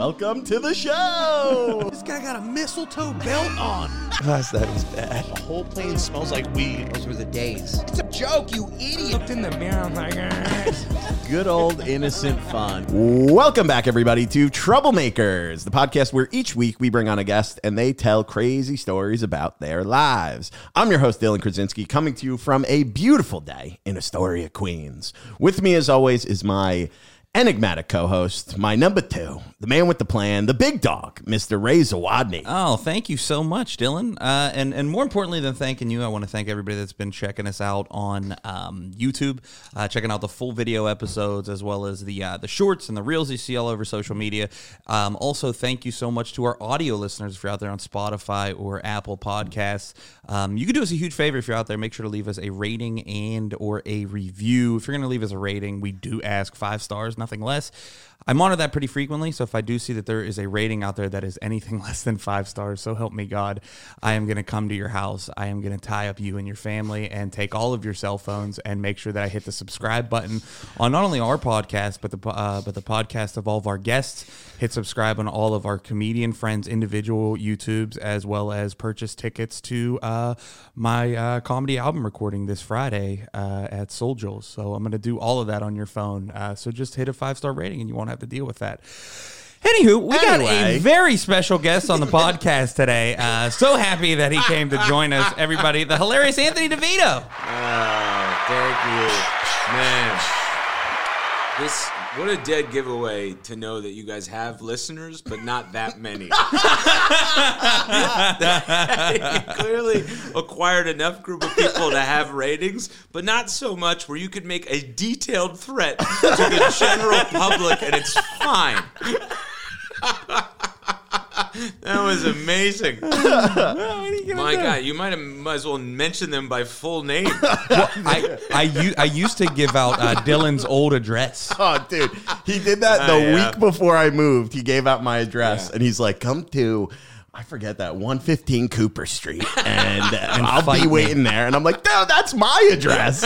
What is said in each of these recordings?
Welcome to the show. This guy got a mistletoe belt on. Gosh, that is bad. The whole plane smells like weed. Those were the days. It's a joke, you idiot. Looked in the mirror, I'm like, "Ah." Good old innocent fun. Welcome back, everybody, to Troublemakers, the podcast where each week we bring on a guest and they tell crazy stories about their lives. I'm your host, Dylan Krasinski, coming to you from a beautiful day in Astoria, Queens. With me, as always, is my enigmatic co-host, my number two, the man with the plan, the big dog, Mr. Ray Zawodni. Oh, thank you so much, Dylan. Uh, and and more importantly than thanking you, I want to thank everybody that's been checking us out on um, YouTube, uh, checking out the full video episodes as well as the uh, the shorts and the reels you see all over social media. Um, also, thank you so much to our audio listeners if you're out there on Spotify or Apple Podcasts. Um, you can do us a huge favor if you're out there. Make sure to leave us a rating and or a review. If you're going to leave us a rating, we do ask five stars, nothing less. I monitor that pretty frequently, so if I do see that there is a rating out there that is anything less than five stars, so help me God, I am going to come to your house. I am going to tie up you and your family and take all of your cell phones and make sure that I hit the subscribe button on not only our podcast but the uh, but the podcast of all of our guests. Hit subscribe on all of our comedian friends' individual YouTubes, as well as purchase tickets to uh, my uh, comedy album recording this Friday uh, at Soul Jules. So I'm going to do all of that on your phone. Uh, so just hit a five star rating, and you won't have to deal with that. Anywho, we got a very special guest on the podcast today. Uh, so happy that he came to join us, everybody. The hilarious Anthony DeVito. Oh, thank you, man. This what a dead giveaway to know that you guys have listeners, but not that many. you clearly acquired enough group of people to have ratings, but not so much where you could make a detailed threat to the general public, and it's fine. That was amazing. My God, you might have might as well mention them by full name. I, I, u- I used to give out uh, Dylan's old address. Oh, dude, he did that the Oh, yeah. week before I moved. He gave out my address, Yeah. and he's like, "Come to." I forget that 115 Cooper Street, and, uh, I'll fight be me. waiting there. And I'm like, no, that's my address.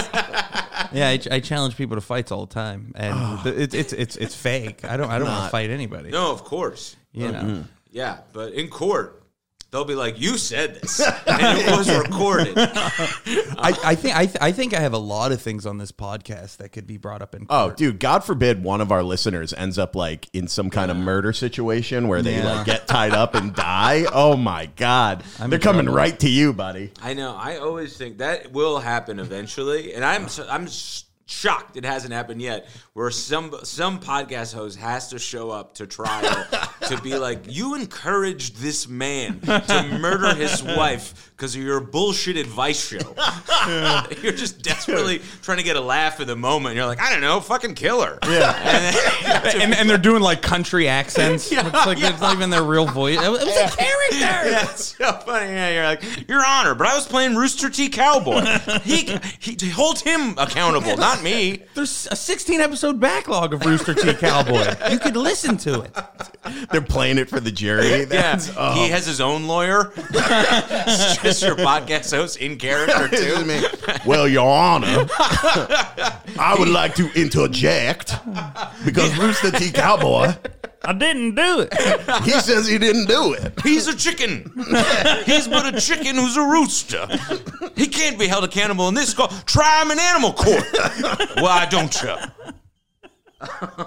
Yeah, I, I challenge people to fights all the time, and th- it's it's it's it's fake. I don't I don't want to fight anybody. No, of course. You know. Yeah, but in court, they'll be like, "You said this, and it was recorded." I, I think I, th- I think I have a lot of things on this podcast that could be brought up in oh, Court. Oh, dude, God forbid one of our listeners ends up like in some kind of murder situation where they Yeah. like get tied up and die. Oh my God, I'm they're coming trouble. right to you, buddy. I know. I always think that will happen eventually, and I'm so- I'm s- shocked it hasn't happened yet. Where some some podcast host has to show up to trial to be like, "You encouraged this man to murder his wife because of your bullshit advice show." You're just desperately trying to get a laugh in the moment. You're like, "I don't know, fucking kill her." Yeah. And then, and, and they're doing like country accents. Yeah, it's like yeah. it's not even their real voice. It was a character. Yeah, it's so funny. Yeah, you're like, Your Honor, but I was playing Rooster T. Cowboy. He, he, he hold him accountable, not me. There's a 16 episode backlog of Rooster T. Cowboy. You could listen to it. They're playing it for the jury. Yeah, That's, oh. he has his own lawyer. It's just your podcast host in character Excuse too. me. Well, Your Honor, I would like to interject because Rooster T. Cowboy, I didn't do it. he says he didn't do it. He's a chicken. He's but a chicken who's a rooster. He can't be held accountable in this court. Try him in animal court. Why don't you?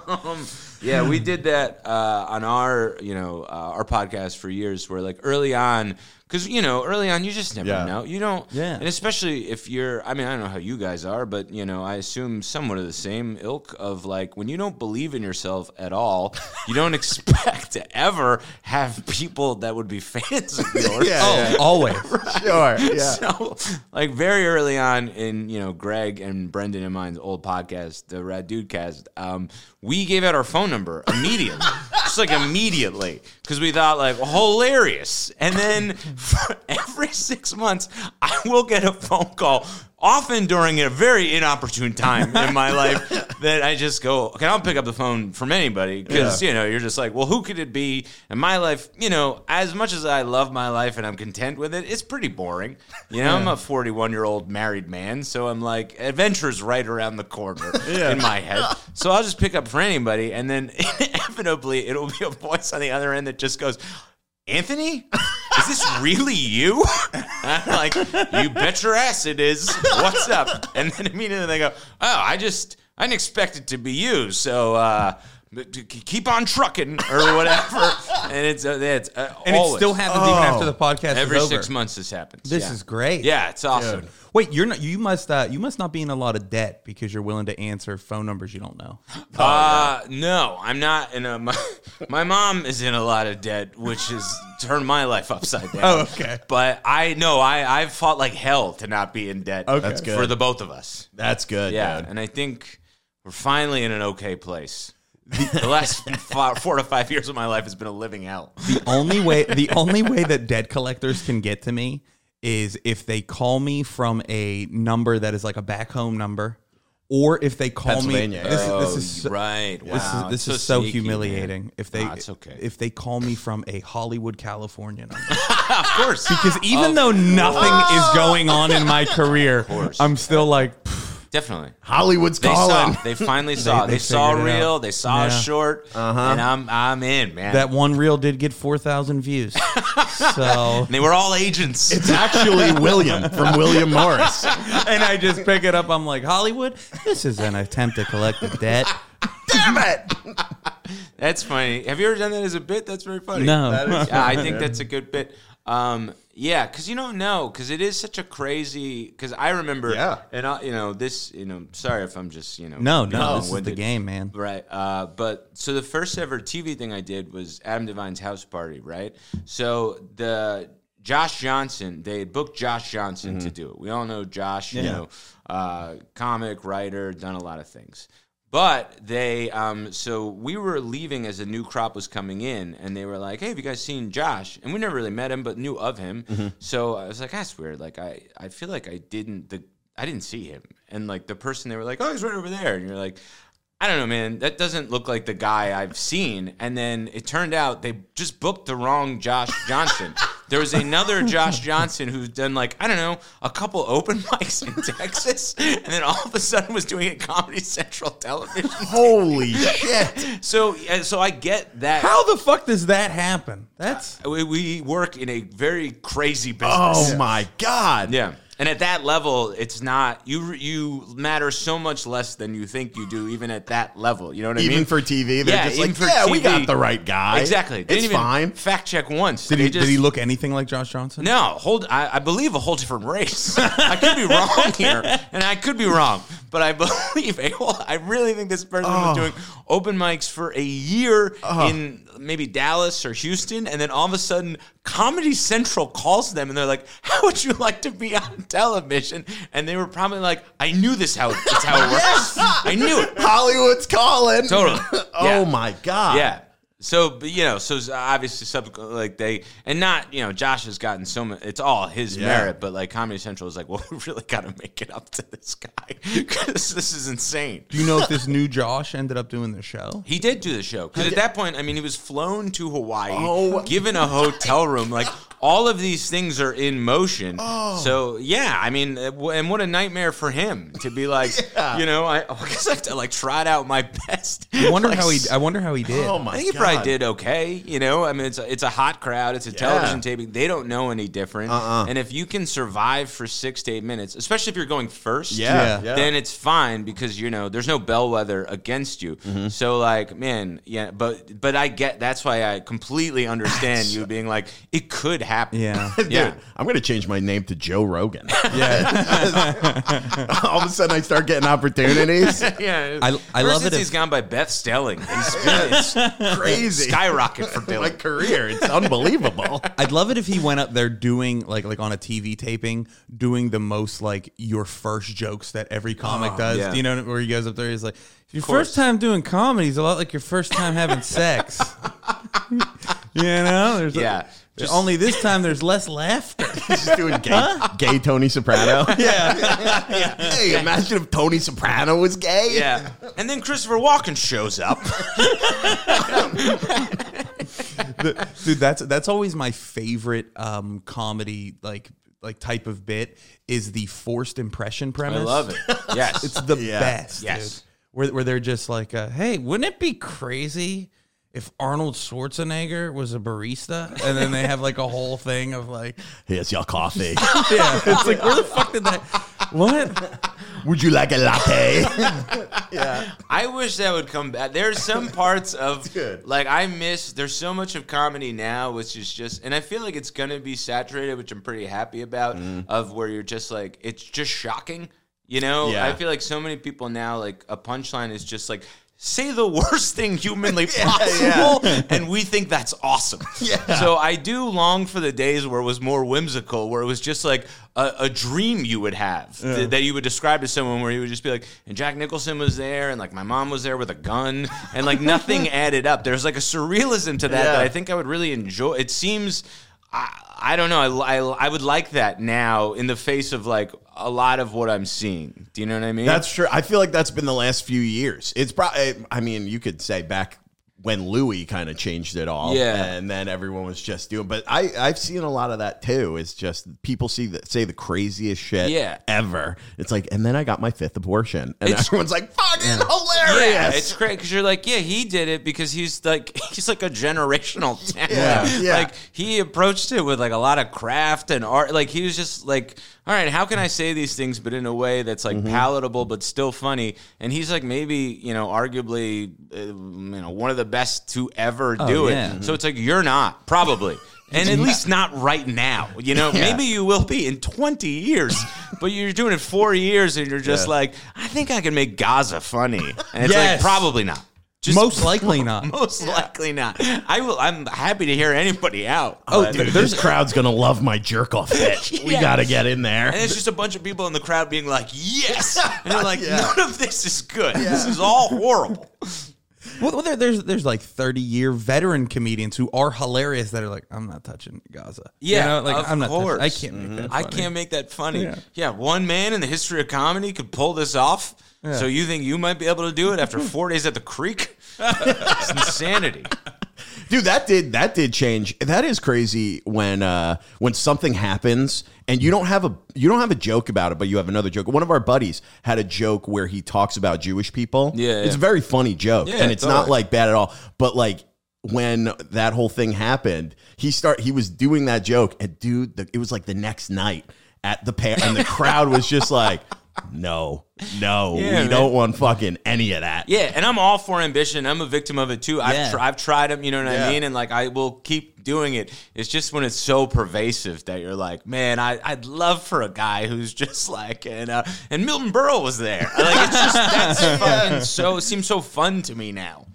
um, yeah, we did that uh, on our, you know, uh, our podcast for years. Where like early on, because you know, early on, you just never Yeah. know. You don't, Yeah. And especially if you're, I mean, I don't know how you guys are, but you know, I assume somewhat of the same ilk of like when you don't believe in yourself at all, you don't expect to ever have people that would be fans of yours. Yeah, Oh, yeah. always. Sure. Yeah. So, like very early on in you know Greg and Brendan and mine's old podcast, the Rad Dude Cast, um, we gave out our phone number immediately, like immediately, because we thought like hilarious. And then for every six months, I will get a phone call often during a very inopportune time in my life that I just go, okay, I'll pick up the phone from anybody because you know you're just like, well, who could it be? And my life, you know, as much as I love my life and I'm content with it, it's pretty boring. You know, I'm a 41 year old married man, so I'm like, adventure's right around the corner in my head. So I'll just pick up for anybody, and then inevitably it'll be a voice on the other end that just goes. Anthony, is this really you? I'm like, you bet your ass it is. What's up? And then immediately they go, oh, I just, I didn't expect it to be you. So, uh, keep on trucking or whatever. and it's, uh, it's, uh, And it still happens even after the podcast every is over. six months this happens. This Yeah. is great. Yeah, it's awesome. Wait, you're not. You must. Uh, you must not be in a lot of debt because you're willing to answer phone numbers you don't know. Uh, no, I'm not in a. My, my mom is in a lot of debt, which has turned my life upside down. Oh, okay. But I know I I've fought like hell to not be in debt. Okay. That's good. for the both of us. That's good. Yeah, dude. and I think we're finally in an okay place. The last fi- four to five years of my life has been a living hell. The only way. The only way that debt collectors can get to me is if they call me from a number that is like a back home number, or if they call me. Pennsylvania. This, is- this Oh, is so, right. This Wow, is this it's is so sneaky, humiliating. man. If they Ah, it's okay. if they call me from a Hollywood, California number. of course, Because even though nothing is going on in my career. I'm still like, definitely. Hollywood's They calling. saw. They finally saw. they They, saw figured it real. out. They saw a Yeah. short. Uh-huh. And I'm I'm in, man. that one reel did get four thousand views. so And they were all agents. It's actually William from William Morris. and I just pick it up. I'm like, Hollywood, this is an attempt to collect the debt. Damn it! That's funny. Have you ever done that as a bit? That's very funny. No. yeah, I think that's a good bit. Um, yeah, because you don't know, because it is such a crazy. Because I remember, Yeah. and I, you know this. You know, sorry if I'm just you know. No, no, this is the game, man. Right. Uh, but so the first ever TV thing I did was Adam Devine's house party, right? So the Josh Johnson, they booked Josh Johnson to do it. We all know Josh, you know, uh, comic, writer, done a lot of things. But they, um, so we were leaving as a new crop was coming in, and they were like, "Hey, have you guys seen Josh?" And we never really met him, but knew of him. So I was like, "That's weird." Like I, I feel like I didn't the I didn't see him, and like the person they were like, "Oh, he's right over there," and you're like, I don't know, man. That doesn't look like the guy I've seen. And then it turned out they just booked the wrong Josh Johnson. there was another Josh Johnson who's done like I don't know a couple open mics in Texas, and then all of a sudden was doing a Comedy Central television. Holy shit! So, uh, so I get that. How the fuck does that happen? That's we, we work in a very crazy business. Oh my god! Yeah. And at that level, it's not you. You matter so much less than you think you do, even at that level. You know what I Even mean? Even for TV, they're Yeah, just like, yeah, we got the right guy. Exactly. Didn't It's fine. Fact check once. did he, just- did he look anything like Josh Johnson? No, hold. I, I believe a whole different race. I could be wrong here, and I could be wrong, but I believe a whole. I really think this person was oh. doing open mics for a year oh. in maybe Dallas or Houston, and then all of a sudden, Comedy Central calls them, and they're like, "How would you like to be on television?" And they were probably like, "I knew this how it's how it works. I knew it." Hollywood's calling. Totally. oh Yeah. my god. Yeah. So, but, you know, so obviously, like they, and not, you know, Josh has gotten so much, it's all his Yeah. merit, but like Comedy Central is like, well, we really got to make it up to this guy because this is insane. Do you know if this new Josh ended up doing the show? He did do the show because at that point, I mean, he was flown to Hawaii, Oh. given a hotel room. Like all of these things are in motion. Oh. So yeah, I mean, uh, and what a nightmare for him to be like, Yeah. you know, I, I guess I have to like try it out my best. I wonder Like, how he. I wonder how he did. Oh my I think he god. probably did okay. You know, I mean, it's a, it's a hot crowd. It's a television taping. They don't know any different. Uh-uh. And if you can survive for six to eight minutes, especially if you're going first, Yeah. Yeah. yeah. then it's fine because you know there's no bellwether against you. Mm-hmm. So like, man, yeah, but but I get that's why I completely understand you being like it could happen. Yeah. Dude, Yeah. I'm gonna change my name to Joe Rogan. Yeah. All of a sudden, I start getting opportunities. yeah. I- I Ever love since it He's if- gone by Beth Stelling. He's been, it's Crazy. skyrocket for Bill. my career. It's unbelievable. I'd love it if he went up there doing like like on a TV taping, doing the most like your first jokes that every comic oh, does. yeah. You know where he goes up there, he's like, your first time doing comedy is a lot like your first time having sex. you know, there's a- yeah. Only this time there's less laughter. He's just doing gay, gay Tony Soprano. yeah. Hey, imagine if Tony Soprano was gay. Yeah. And then Christopher Walken shows up. dude that's that's always my favorite um comedy like like type of bit is the forced impression premise I love it. Yes. it's the Yeah. best Yes. dude where, where they're just like uh, hey wouldn't it be crazy if Arnold Schwarzenegger was a barista and then they have like a whole thing of like Here's your coffee. yeah it's like where the fuck did that what Would you like a latte? Yeah, I wish that would come back. There's some parts of good. like I miss. There's so much of comedy now, which is just, and I feel like it's gonna be saturated, which I'm pretty happy about. Mm-hmm. Of where you're just like, it's just shocking. You know, Yeah. I feel like so many people now, like a punchline is just like. Say the worst thing humanly possible, and we think that's awesome. Yeah. So I do long for the days where it was more whimsical, where it was just like a, a dream you would have th- that you would describe to someone, where you would just be like, and Jack Nicholson was there, and like my mom was there with a gun, and like nothing added up. There's like a surrealism to that Yeah. that I think I would really enjoy. It seems. I, I don't know. I, I, I would like that now in the face of like a lot of what I'm seeing. Do you know what I mean? That's true. I feel like that's been the last few years. It's probably, I mean, you could say back when Louis kind of changed it all. Yeah. And then everyone was just doing, but I, I've seen a lot of that too. It's just people see that say the craziest shit Yeah. ever. It's like, and then I got my fifth abortion. And It's- everyone's like, fucking hilarious. Yeah, it's great because you're like, yeah, he did it because he's like, he's like a generational talent. Yeah, yeah. Like he approached it with like a lot of craft and art. Like he was just like, all right, how can I say these things, but in a way that's like Mm-hmm. palatable but still funny? And he's like maybe you know, arguably, uh, you know, one of the best to ever do yeah. it. So it's like you're not probably. And at least not right now. You know, Yeah. maybe you will be in 20 years, but you're doing it four years and you're just Yeah. like, I think I can make Gaza funny. And it's Yes. like, probably not. Just most likely not most likely not. I will. I'm happy to hear anybody out. Oh, oh but- dude, this crowd's gonna love my jerk off bit. We Yeah. gotta get in there. And it's just a bunch of people in the crowd being like, "Yes," and they're like, Yeah. "None of this is good. This is all horrible." Well, well, there, there's there's like 30 year veteran comedians who are hilarious that are like, I'm not touching Gaza. Yeah, you know? like of I'm not. touching- course. I can't make that. Mm-hmm. I funny. can't make that funny. Yeah. Yeah. one man in the history of comedy could pull this off. So you think you might be able to do it after four days at the creek? it's insanity. Dude, that did that did change. That is crazy when uh when something happens and you don't have a you don't have a joke about it, but you have another joke. One of our buddies had a joke where he talks about Jewish people. Yeah, It's yeah. a very funny joke. Yeah, and it's not like bad at all. But like when that whole thing happened, he start he was doing that joke and dude, the, it was like the next night at the pair and the crowd was just like no, no, Yeah, we man. don't want fucking any of that. Yeah, and I'm all for ambition. I'm a victim of it too. I've, Yeah. tr- I've tried them, you know what Yeah. I mean? And like, I will keep doing it. It's just when it's so pervasive that you're like, man, I, I'd love for a guy who's just like, and uh, and Milton Berle was there. Like, it's just, that's fucking so, it seems so fun to me now.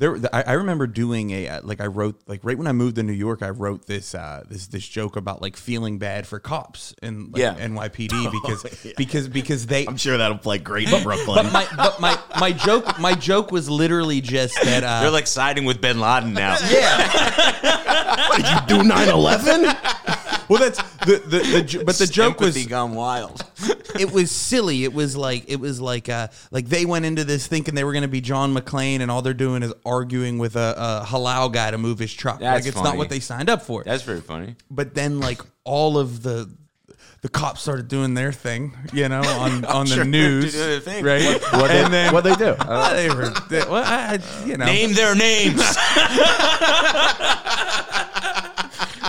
There, I, I remember doing a uh, like I wrote like right when I moved to New York, I wrote this uh, this this joke about like feeling bad for cops in like, Yeah. NYPD because because because they I'm sure that'll play great in Brooklyn. but my but my my joke my joke was literally just that uh, They're like siding with Bin Laden now. What did you do 9/11? Well that's the the, the but the joke was Empathy gone wild. it was silly. It was like it was like uh like they went into this thinking they were going to be John McClane, and all they're doing is arguing with a, a halal guy to move his truck. That's like it's funny. not what they signed up for. That's very funny. but then like all of the the cops started doing their thing, you know, on on the Sure, news, their thing. right? What and then what they do? uh, they were, they, well, I, I- you know, Name their names.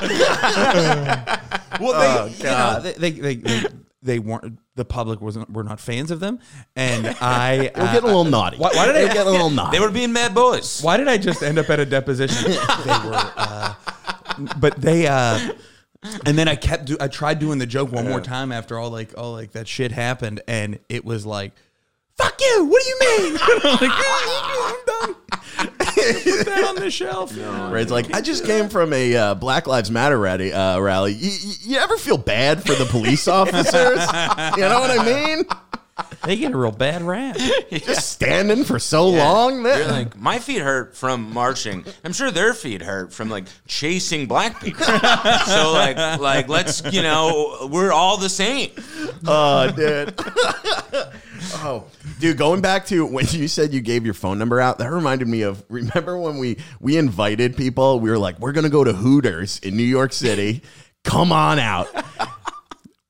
well, they, Oh, you know, they, they, they, they, they weren't. The public wasn't. Were not fans of them, and I. We're uh, getting a little naughty. why- why did I- We're getting a little naughty? they were being mad boys. Why did I just end up at a deposition? they were, uh, but they, uh, and then I kept, do, I tried doing the joke one more time after all like, all like that shit happened, and it was like, "Fuck you! What do you mean?" I'm like, "I'm done." Put that on the shelf. Right, it's like I just came from a uh, Black Lives Matter rally. Uh, rally. You, you- you ever feel bad for the police officers? you know what I mean? They get a real bad rap. Just standing for so long. That, You're like, my feet hurt from marching. I'm sure their feet hurt from like chasing black people. so like, like let's you know, we're all the same. oh, dude. oh, dude. Going back to when you said you gave your phone number out, that reminded me of. Remember when we we invited people? We were like, we're gonna go to Hooters in New York City. Come on out.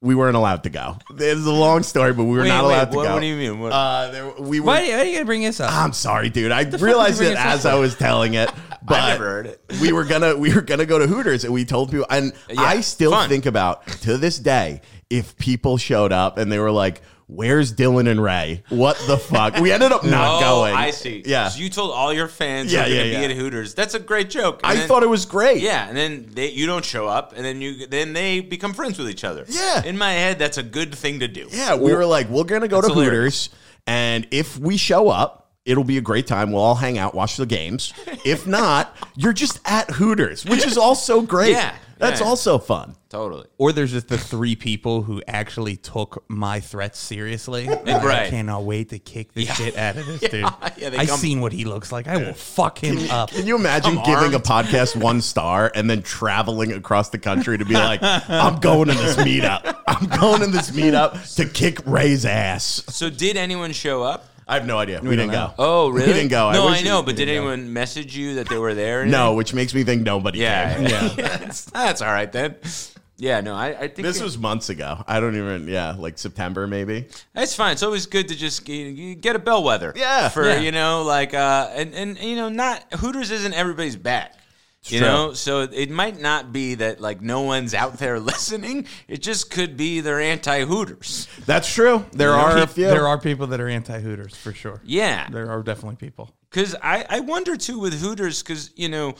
We weren't allowed to go. It's a long story, but we were Wait, not wait, allowed to what- go. what do you mean? What- Uh, there, we were. Why, why are you gonna bring this up? I'm sorry, dude. I realized it this as? I was telling it, but never heard it. we were gonna we were gonna go to Hooters, and we told people, and I still fun. think about to this day if people showed up and they were like, "Where's Dylan and Ray? What the fuck?" We ended up not oh, going. I see. Yeah, So you told all your fans Yeah, you're yeah, yeah. be at Hooters. That's a great joke. And I then- thought it was great. Yeah, and then they, you don't show up, and then you then they become friends with each other. Yeah. In my head, that's a good thing to do. Yeah, we were like, we're gonna go to hilarious. Hooters, and if we show up, it'll be a great time. We'll all hang out, watch the games. If not, you're just at Hooters, which is also great. Yeah, that's yeah. also fun. Totally. Or there's just the three people who actually took my threats seriously. And I Right. cannot wait to kick the shit out of this dude. Yeah, they I come- seen what he looks like. I will fuck him up. Can you imagine I'm giving a podcast one star and then traveling across the country to be like, I'm going to this meetup. I'm going to this meetup to kick Ray's ass. So did anyone show up? I have no idea. We, didn't don't go. Oh, really? We didn't go. No, I, wish- know, but did anyone message you that they were there? or No, anything? which makes me think nobody Yeah, came. yeah. that's, that's all right then. Yeah, no, I, I think This was months ago. I don't even, yeah, like September maybe. That's fine. It's always good to just g- get a bellwether. Yeah, For yeah. you know, like uh, and and you know, not Hooters isn't everybody's back. You true. know, so it might not be that like no one's out there listening. It just could be they're anti Hooters. That's true. There are a few. There are people that are anti Hooters for sure. Yeah, There are definitely people. because I I wonder too with Hooters because you know.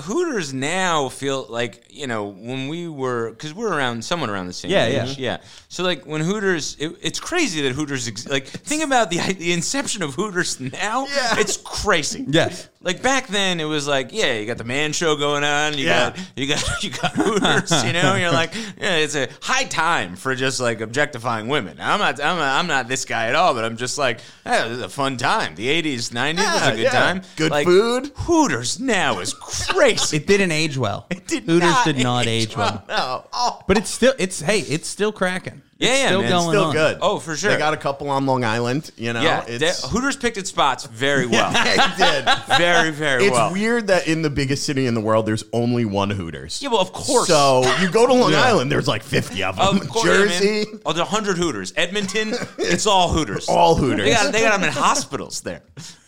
Hooters now feel like you know when we were because we're around someone around the same Yeah, age yeah. yeah so like when Hooters it, it's crazy that Hooters ex- like think about the the inception of Hooters now Yeah. it's crazy Yes. like back then it was like yeah you got the man show going on you Yeah. got you got you got Hooters you know you're like yeah it's a high time for just like objectifying women I'm not I'm not, I'm not this guy at all but I'm just like hey, this is a fun time the 80s 90s was a good yeah. time Good Like, food. Hooters now is crazy Race, it didn't age well. It did Hooters not did not age age well. no. Oh, But it's still it's hey, it's still cracking. Yeah, it's yeah, still man. going still on. good. Oh, for sure. They got a couple on Long Island, you know? Yeah, it's, they- Hooters picked its spots very well. Yeah, it did. very, very It's well. It's weird that in the biggest city in the world, there's only one Hooters. Yeah, well, of course. So you go to Long Island, there's like 50 of them. Of course, Jersey, man. Oh, there's 100 Hooters. Edmonton, it's all Hooters. all Hooters. They got, they got them in hospitals there.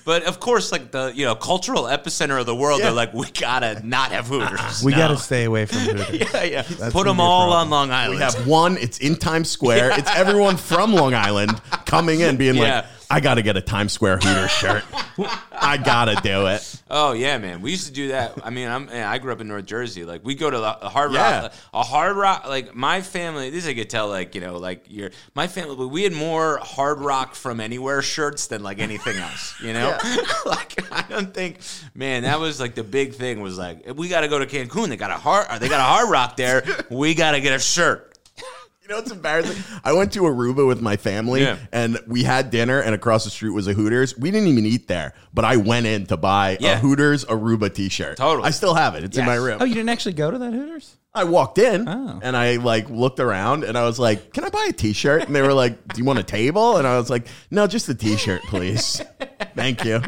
But of course, like the you know cultural epicenter of the world, Yeah. they're like, we gotta not have Hooters. We No. got to stay away from Hooters. yeah, yeah. Put them all problem. on Long Island. we have one. It's in Times Square. It's everyone from Long Island coming in, being Yeah. like, "I got to get a Times Square Hooters shirt. I gotta do it." Oh yeah, man. We used to do that. I mean, I'm yeah, I grew up in North Jersey. Like we go to the a hard Yeah. rock, a hard rock. Like my family, this I could tell. Like you know, like your my family, we had more hard rock from anywhere shirts than like anything else. You know, like I don't think, man, that was like the big thing. Was like we got to go to Cancun. They got a hard, they got a hard rock there. We got to get a shirt. You know what's embarrassing? I went to Aruba with my family Yeah. and we had dinner and across the street was a Hooters. We didn't even eat there, but I went in to buy Yeah. a Hooters Aruba t-shirt. Totally. I still have it. It's in my room. Oh, you didn't actually go to that Hooters? I walked in Oh. and I like looked around and I was like, "Can I buy a t-shirt?" And they were like, "Do you want a table?" And I was like, "No, just a t-shirt, please. Thank you."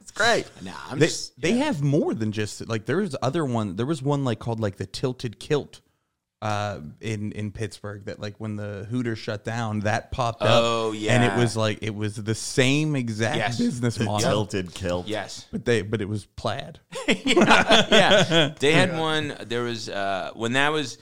It's great. Nah, I'm They, just they have more than just like there's other one. There was one like called like the Tilted Kilt uh in in Pittsburgh that like when the Hooters shut down that popped up. Oh, yeah, and it was like it was the same exact Yes. business The model. tilted kilt. yes. But they but it was plaid. yeah, they had one. There was uh, when that was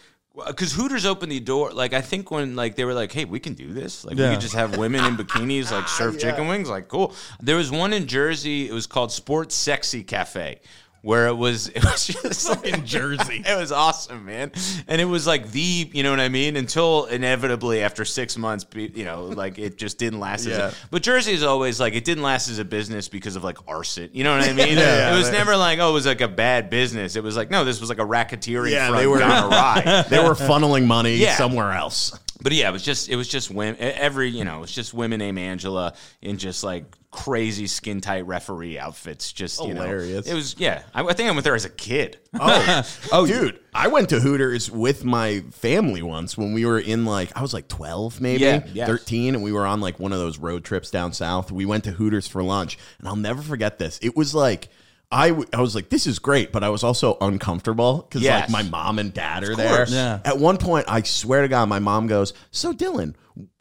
because Hooters opened the door. Like I think when like they were like, "Hey, we can do this. Like we could just have women in bikinis like serve chicken wings. Like cool." There was one in Jersey. It was called Sports Sexy Cafe. Where it was, it was just like in Jersey. It was awesome, man, and it was like the, you know what I mean. Until inevitably, after six months, you know, like it just didn't last. As Yeah. a, but Jersey is always like it didn't last as a business because of like arson. You know what I mean? Yeah, it was never like oh, it was like a bad business. It was like no, this was like a racketeering Yeah, front they were- gone awry. They were funneling money Yeah. somewhere else. but yeah, it was just it was just women. Every you know, it was just women named Angela and just like crazy skin tight referee outfits. Just you Hilarious. know, it was yeah. I, I think I went there as a kid. Oh, oh, dude! I went to Hooters with my family once when we were in like I was like twelve, maybe Yeah, thirteen, and we were on like one of those road trips down south. We went to Hooters for lunch, and I'll never forget this. It was like. I, w- I was like, this is great, but I was also uncomfortable because Yes. like my mom and dad are there. Yeah. At one point, I swear to God, my mom goes, "So Dylan,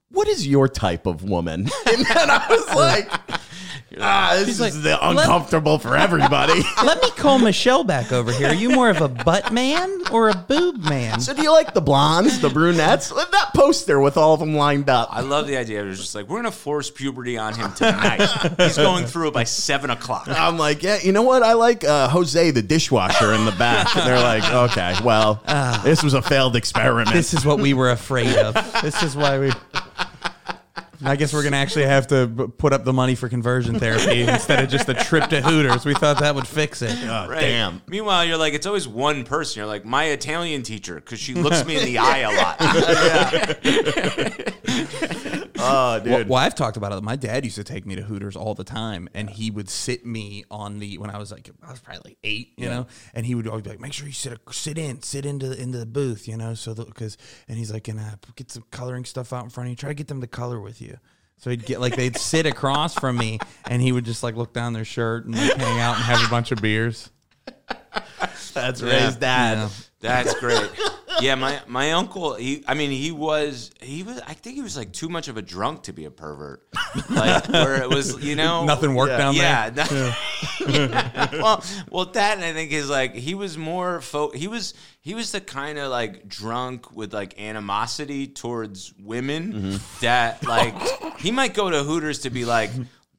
what is your type of woman?" And then I was like, "Ah, this is like, the uncomfortable for everybody." Let me call Michelle back over here. Are you more of a butt man or a boob man? So do you like the blondes, the brunettes? That poster with all of them lined up. I love the idea. It was just like we're gonna force puberty on him tonight. He's going through it by seven o'clock. I'm like, yeah, you know what? I like uh, Jose, the dishwasher, in the back. And they're like, okay, well, this was a failed experiment. This is what we were afraid of. This is why we. I guess we're gonna actually have to b- put up the money for conversion therapy instead of just a trip to Hooters. We thought that would fix it. Oh, Right. Damn. Meanwhile, you're like, it's always one person. You're like, my Italian teacher, because she looks me in the eye a lot. Ah, oh, Well, dude. well, I've talked about it. My dad used to take me to Hooters all the time, and he would sit me on the when I was like I was probably like eight, you know, and he would always be like, "Make sure you sit sit in, sit into the, into the booth, you know." So because and he's like, "And I get some coloring stuff out in front of you? Try to get them to color with you." So he'd get like they'd sit across from me, and he would just like look down their shirt and like, hang out and have a bunch of beers. That's Ray's dad. Yeah. That's great. Yeah, my my uncle. He, I mean, he was he was. I think he was like too much of a drunk to be a pervert. Like where it was, you know, Nothing worked Yeah. down Yeah. there. that- well, well, that and I think is like he was more fo- he was he was the kind of like drunk with like animosity towards women Mm-hmm. that like he might go to Hooters to be like.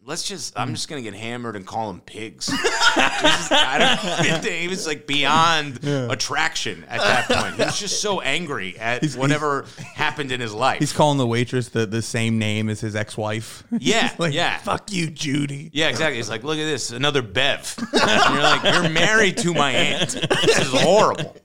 Let's just. I'm hmm. just gonna get hammered and call them pigs. Just- I don't he was like beyond attraction at that point. He was just so angry at whatever happened in his life. He's calling the waitress the, the same name as his ex wife. Yeah, like, yeah. Fuck you, Judy. Yeah, exactly. It's like, look at this, another Bev. And you're like, you're married to my aunt. This is horrible.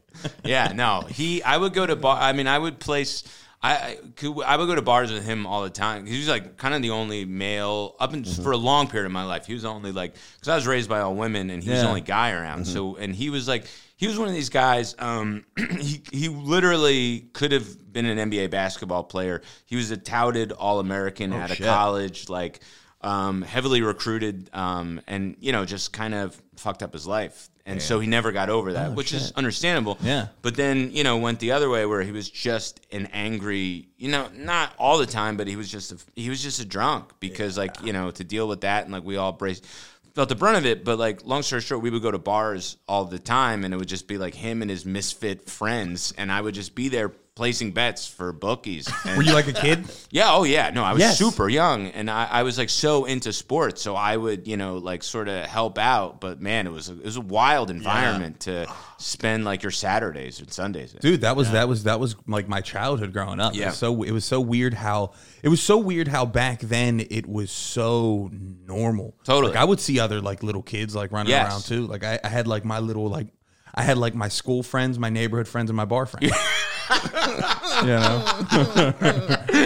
Yeah, no. He, I would go to bar. I mean, I would place. I I could, I would go to bars with him all the time. He was like kind of the only male up in, for a long period of my life. He was the only like because I was raised by all women and he was the only guy around. So and he was like he was one of these guys. Um, he he literally could have been an NBA basketball player. He was a touted All American out of shit. college, like um, heavily recruited, um, and you know just kind of fucked up his life. And so he never got over that, oh, which is understandable. Yeah. But then, you know, went the other way where he was just an angry, you know, not all the time, but he was just a, he was just a drunk because like, you know, to deal with that and like we all braced felt the brunt of it, but like long story short, we would go to bars all the time and it would just be like him and his misfit friends and I would just be there placing bets for bookies. And- Were you like a kid? yeah, oh yeah. No, I was Yes. super young and I, I was like so into sports. So I would, you know, like sort of help out. But man, it was a, it was a wild environment to spend like your Saturdays and Sundays. in. dude that was that was that was like my childhood growing up Yeah. yeah. so it was so weird how it was so weird how back then it was so normal Totally. like i would see other like little kids like running Yes. around too like I, I had like my little like i had like my school friends my neighborhood friends and my bar friends you know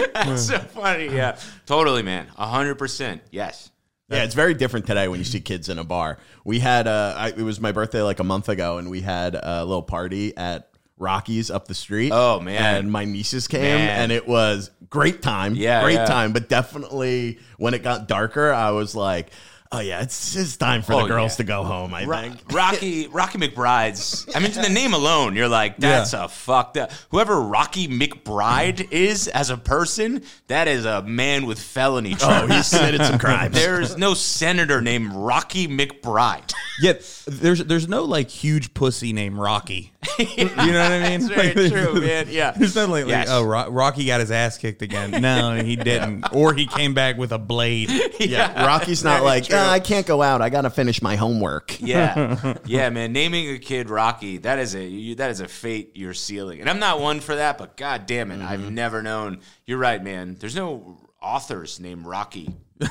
That's so funny. Yeah, totally, man. A hundred percent. Yes. Yeah, it's very different today when you see kids in a bar. We had uh, I, it was my birthday like a month ago, and we had a little party at Rockies up the street. Oh, man. And my nieces came, Man. and it was great time. Yeah, great yeah. time. But definitely when it got darker, I was like, oh yeah, it's it's time for Oh, the girls yeah. to go home. I Ro- think. Rocky Rocky McBride's. I mean, the name alone, you're like, that's a fucked up. Whoever Rocky McBride is as a person, that is a man with felony Oh, charges. he's committed some crimes. There's no senator named Rocky McBride. yet there's there's no like huge pussy named rocky you know what i mean That's very Like, true, man. Yeah. There's no like, like, Yes. oh, Ro- Rocky got his ass kicked again. No, he didn't. Or he came back with a blade. yeah, Rocky's not Very like true. "Ah, I can't go out. I got to finish my homework. Yeah, yeah, man. Naming a kid Rocky that is a you, that is a fate you're sealing, and I'm not one for that. But god damn it, Mm-hmm. I've never known. You're right, man. There's no authors named Rocky.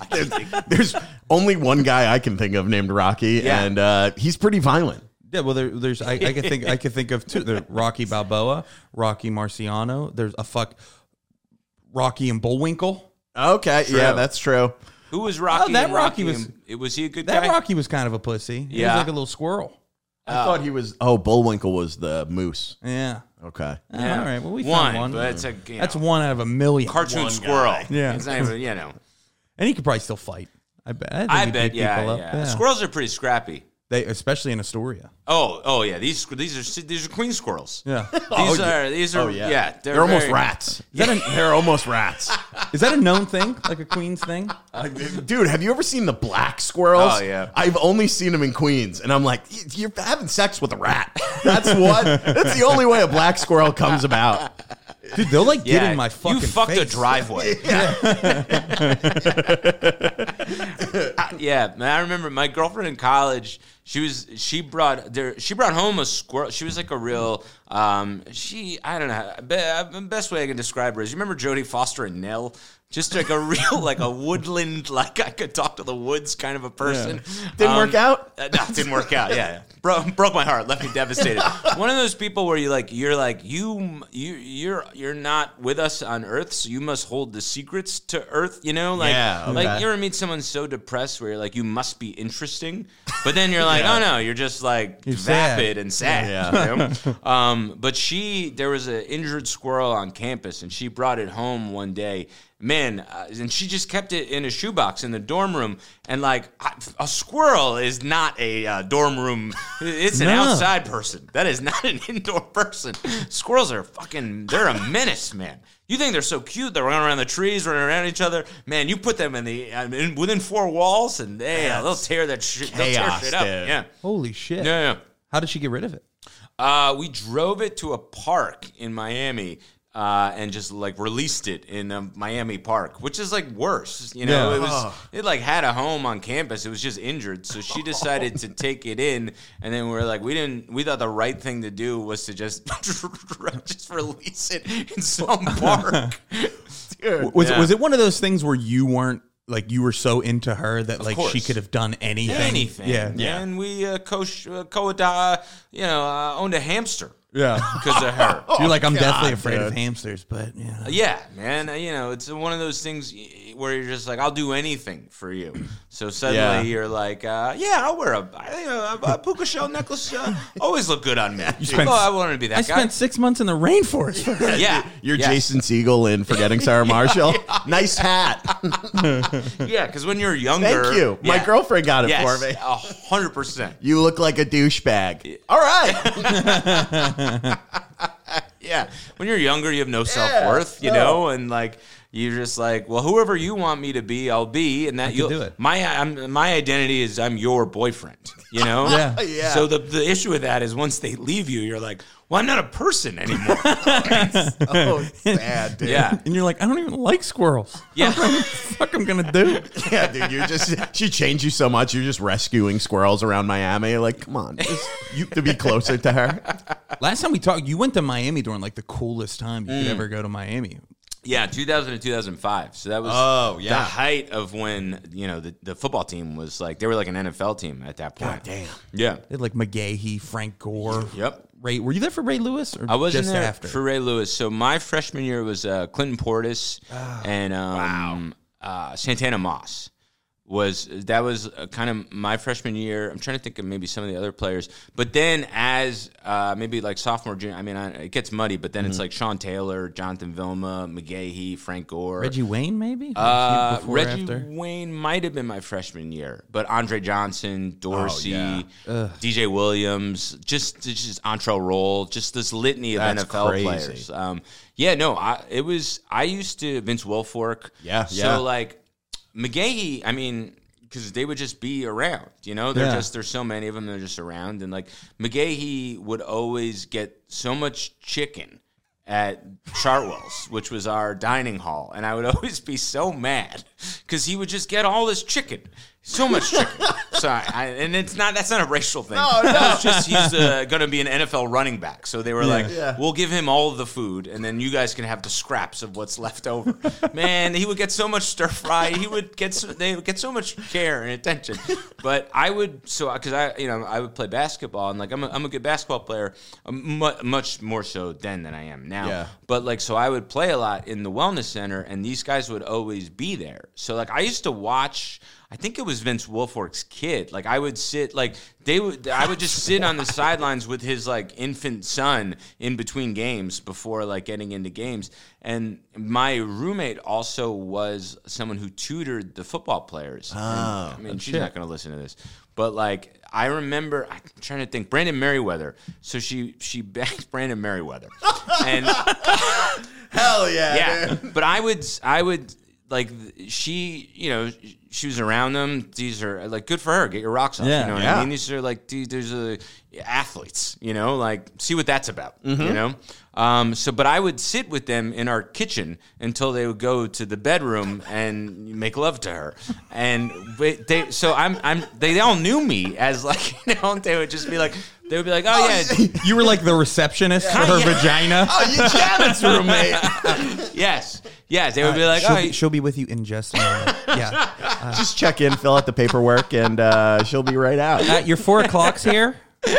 I can't think- There's only one guy I can think of named Rocky, Yeah. and uh, he's pretty violent. Yeah, well, there, there's I, I could think I could think of two. There, Rocky Balboa, Rocky Marciano. There's a fuck Rocky and Bullwinkle. Okay, yeah, that's true. Who was oh, Rocky? Oh, that and Rocky was- and- it was he a good That guy? Rocky was kind of a pussy. He Yeah. was like a little squirrel. I thought he was. Oh, Bullwinkle was the moose. Yeah. Okay. Yeah. All right. Well, we one, found one. but it's a you That's know, one out of a million. cartoon One squirrel. guy. Yeah. it's not even you know. and he could probably still fight. I bet. I, think I bet, beat yeah, people up. yeah, Squirrels are pretty scrappy. They, especially in Astoria. Oh, oh yeah. These these are these are queen squirrels. Yeah. These oh, are these are Oh yeah. yeah. they're, They're, almost rats. that a- They're almost rats. Is that a known thing? Like a Queens thing? Uh, dude, have you ever seen the black squirrels? Oh, yeah. I've only seen them in Queens, and I'm like, you're having sex with a rat. That's what. That's the only way a black squirrel comes about. Dude, they'll like get in my fucking you fucked face. a driveway. I- yeah, man. I remember my girlfriend in college. She was she brought there. She brought home a squirrel. She was like a real. Um, she I don't know. Be, uh, best way I can describe her is you remember Jodie Foster and Nell. Just like a real, like a woodland, like I could talk to the woods kind of a person. Didn't Um, work out. uh, no, didn't work out. Yeah, yeah. broke broke my heart, left me devastated. One of those people where you like you're like you you you're you're not with us on Earth, so you must hold the secrets to Earth. You know, like Yeah, like you ever meet someone so depressed where you're like you must be interesting, but then you're like oh no, you're just like You're sad. vapid and sad. Yeah. you know? um, but she there was an injured squirrel on campus, and she brought it home one day. Man, uh, and she just kept it in a shoebox in the dorm room. And like, I- a squirrel is not a uh, dorm room. It's an No. outside person. That is not an indoor person. Squirrels are fucking. They're a menace, man. You think they're so cute? They're running around the trees, running around each other. Man, you put them in the uh, in, within four walls, and they uh, they'll tear that shit. They'll tear chaos, shit up. dude. Yeah, Holy shit. yeah, yeah. How did she get rid of it? Uh, we drove it to a park in Miami. Uh, and just like released it in a Miami park, which is like worse. You know, Yeah. it was it like had a home on campus. It was just injured, so she decided to take it in. And then we are like, we didn't. We thought the right thing to do was to just just release it in some park. Was Yeah. was it one of those things where you weren't like you were so into her that like she could have done anything? Anything, Yeah. yeah. And we uh, co uh, co uh, you know uh, owned a hamster Yeah. because of her. You're like, I'm definitely God, afraid of hamsters, but yeah. Yeah, man. uh, You know, it's one of those things y- where you're just like, I'll do anything for you. So suddenly Yeah. you're like, uh, yeah, I'll wear a, I- you know, a, a puka shell necklace. Uh, always look good on me. You spent- oh, I wanted to be that guy. I guy. spent six months in the rainforest. yeah, You're yes. Jason Segel in Forgetting Sarah Marshall. Nice hat. Yeah, because when you're younger, Thank you. My yeah. girlfriend got it yes, for me. a hundred percent. You look like a douchebag. All right. Yeah, when you're younger, you have no self worth, you know, and like you're just like, well, whoever you want me to be, I'll be, and that can you do it. My I'm, my identity is I'm your boyfriend, you know. Yeah. Yeah. So the the issue with that is once they leave you, you're like, well, I'm not a person anymore. oh, sad, dude. yeah, And you're like, I don't even like squirrels. yeah. What the fuck I'm gonna do? Yeah, dude, you're just she changed you so much. You're just rescuing squirrels around Miami. You're like, come on, just, you to be closer to her. Last time we talked, you went to Miami during like the coolest time you could mm. ever go to Miami. Yeah, 2000 to 2005. So that was Oh, yeah. the height of when you know the, the football team was like they were like an NFL team at that point. God damn. Yeah. They had like McGahee, Frank Gore. Yep. Ray, were you there for Ray Lewis or I wasn't just there after? for Ray Lewis. So my freshman year was uh, Clinton Portis Ah, and um, uh, Santana Moss. Was that was uh, kind of my freshman year? I'm trying to think of maybe some of the other players, but then as uh, maybe like sophomore, junior, I mean, I, it gets muddy. But then Mm-hmm. it's like Sean Taylor, Jonathan Vilma, McGahee, Frank Gore, Reggie Wayne, maybe. Uh, Reggie? Wayne might have been my freshman year, but Andre Johnson, Dorsey, yeah. DJ Williams, just just Antrel Rolle, just this litany of That's NFL crazy. players. Um, yeah, no, I it was I used to Vince Wilfork. Yeah, so yeah. like McGahee, I mean. Because they would just be around, you know. They're Yeah. just there's so many of them. They're just around, and like McGahee would always get so much chicken at Chartwell's, which was our dining hall, and I would always be so mad because he would just get all this chicken. So much chicken. Sorry, I, and it's not. That's not a racial thing. No, no. That was just he's uh, going to be an NFL running back. So they were like, Yeah. "We'll give him all of the food, and then you guys can have the scraps of what's left over." Man, he would get so much stir fry. He would get so, they would get so much care and attention. But I would so because I you know I would play basketball and like I'm a, I'm a good basketball player, um, mu- much more so then than I am now. Yeah. But like, so I would play a lot in the wellness center, and these guys would always be there. So like, I used to watch. I think it was Vince Wilfork's kid. Like, I would sit like they would. I would just sit on the sidelines with his like infant son in between games before like getting into games. And my roommate also was someone who tutored the football players. And, oh, I mean, oh, she's not going to listen to this, but like. I remember. I'm trying to think. Brandon Meriweather. So she she backed Brandon Meriweather, and Hell yeah. yeah dude. but i would i would like she you know she was around them these are like good for her get your rocks off Yeah. you know what Yeah. i mean these are like these, there's a athletes you know like see what that's about Mm-hmm. you know um, so but i would sit with them in our kitchen until they would go to the bedroom and make love to her and they so i'm i'm they all knew me as like you know they would just be like they would be like oh yeah You were like the receptionist for her Yeah. vagina. Oh, you Janet's roommate. yes yes they would be like she'll, oh be, she'll be with you in just a moment. Yeah. Just check in, fill out the paperwork, and uh, she'll be right out. Uh, your four o'clocks here.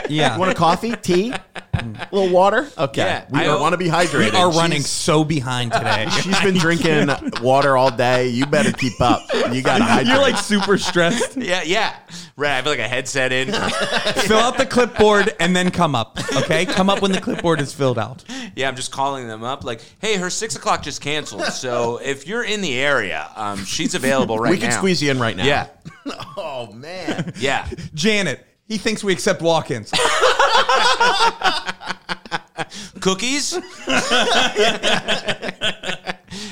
Yeah. Want a coffee, tea, a little water? Okay. Yeah, we I- want to be hydrated. we are She's- running so behind today. She's been drinking water all day. You better keep up. You got to hydrate. You're like super stressed. Yeah, yeah. Right. I have like a headset in. Fill out the clipboard and then come up. Okay, come up when the clipboard is filled out. yeah, I'm just calling them up. Like, hey, her six o'clock just canceled. So if you're in the area, um, she's available right now. we now. can squeeze you in right now. Yeah, Oh man. yeah. Janet, he thinks we accept walk-ins. Cookies.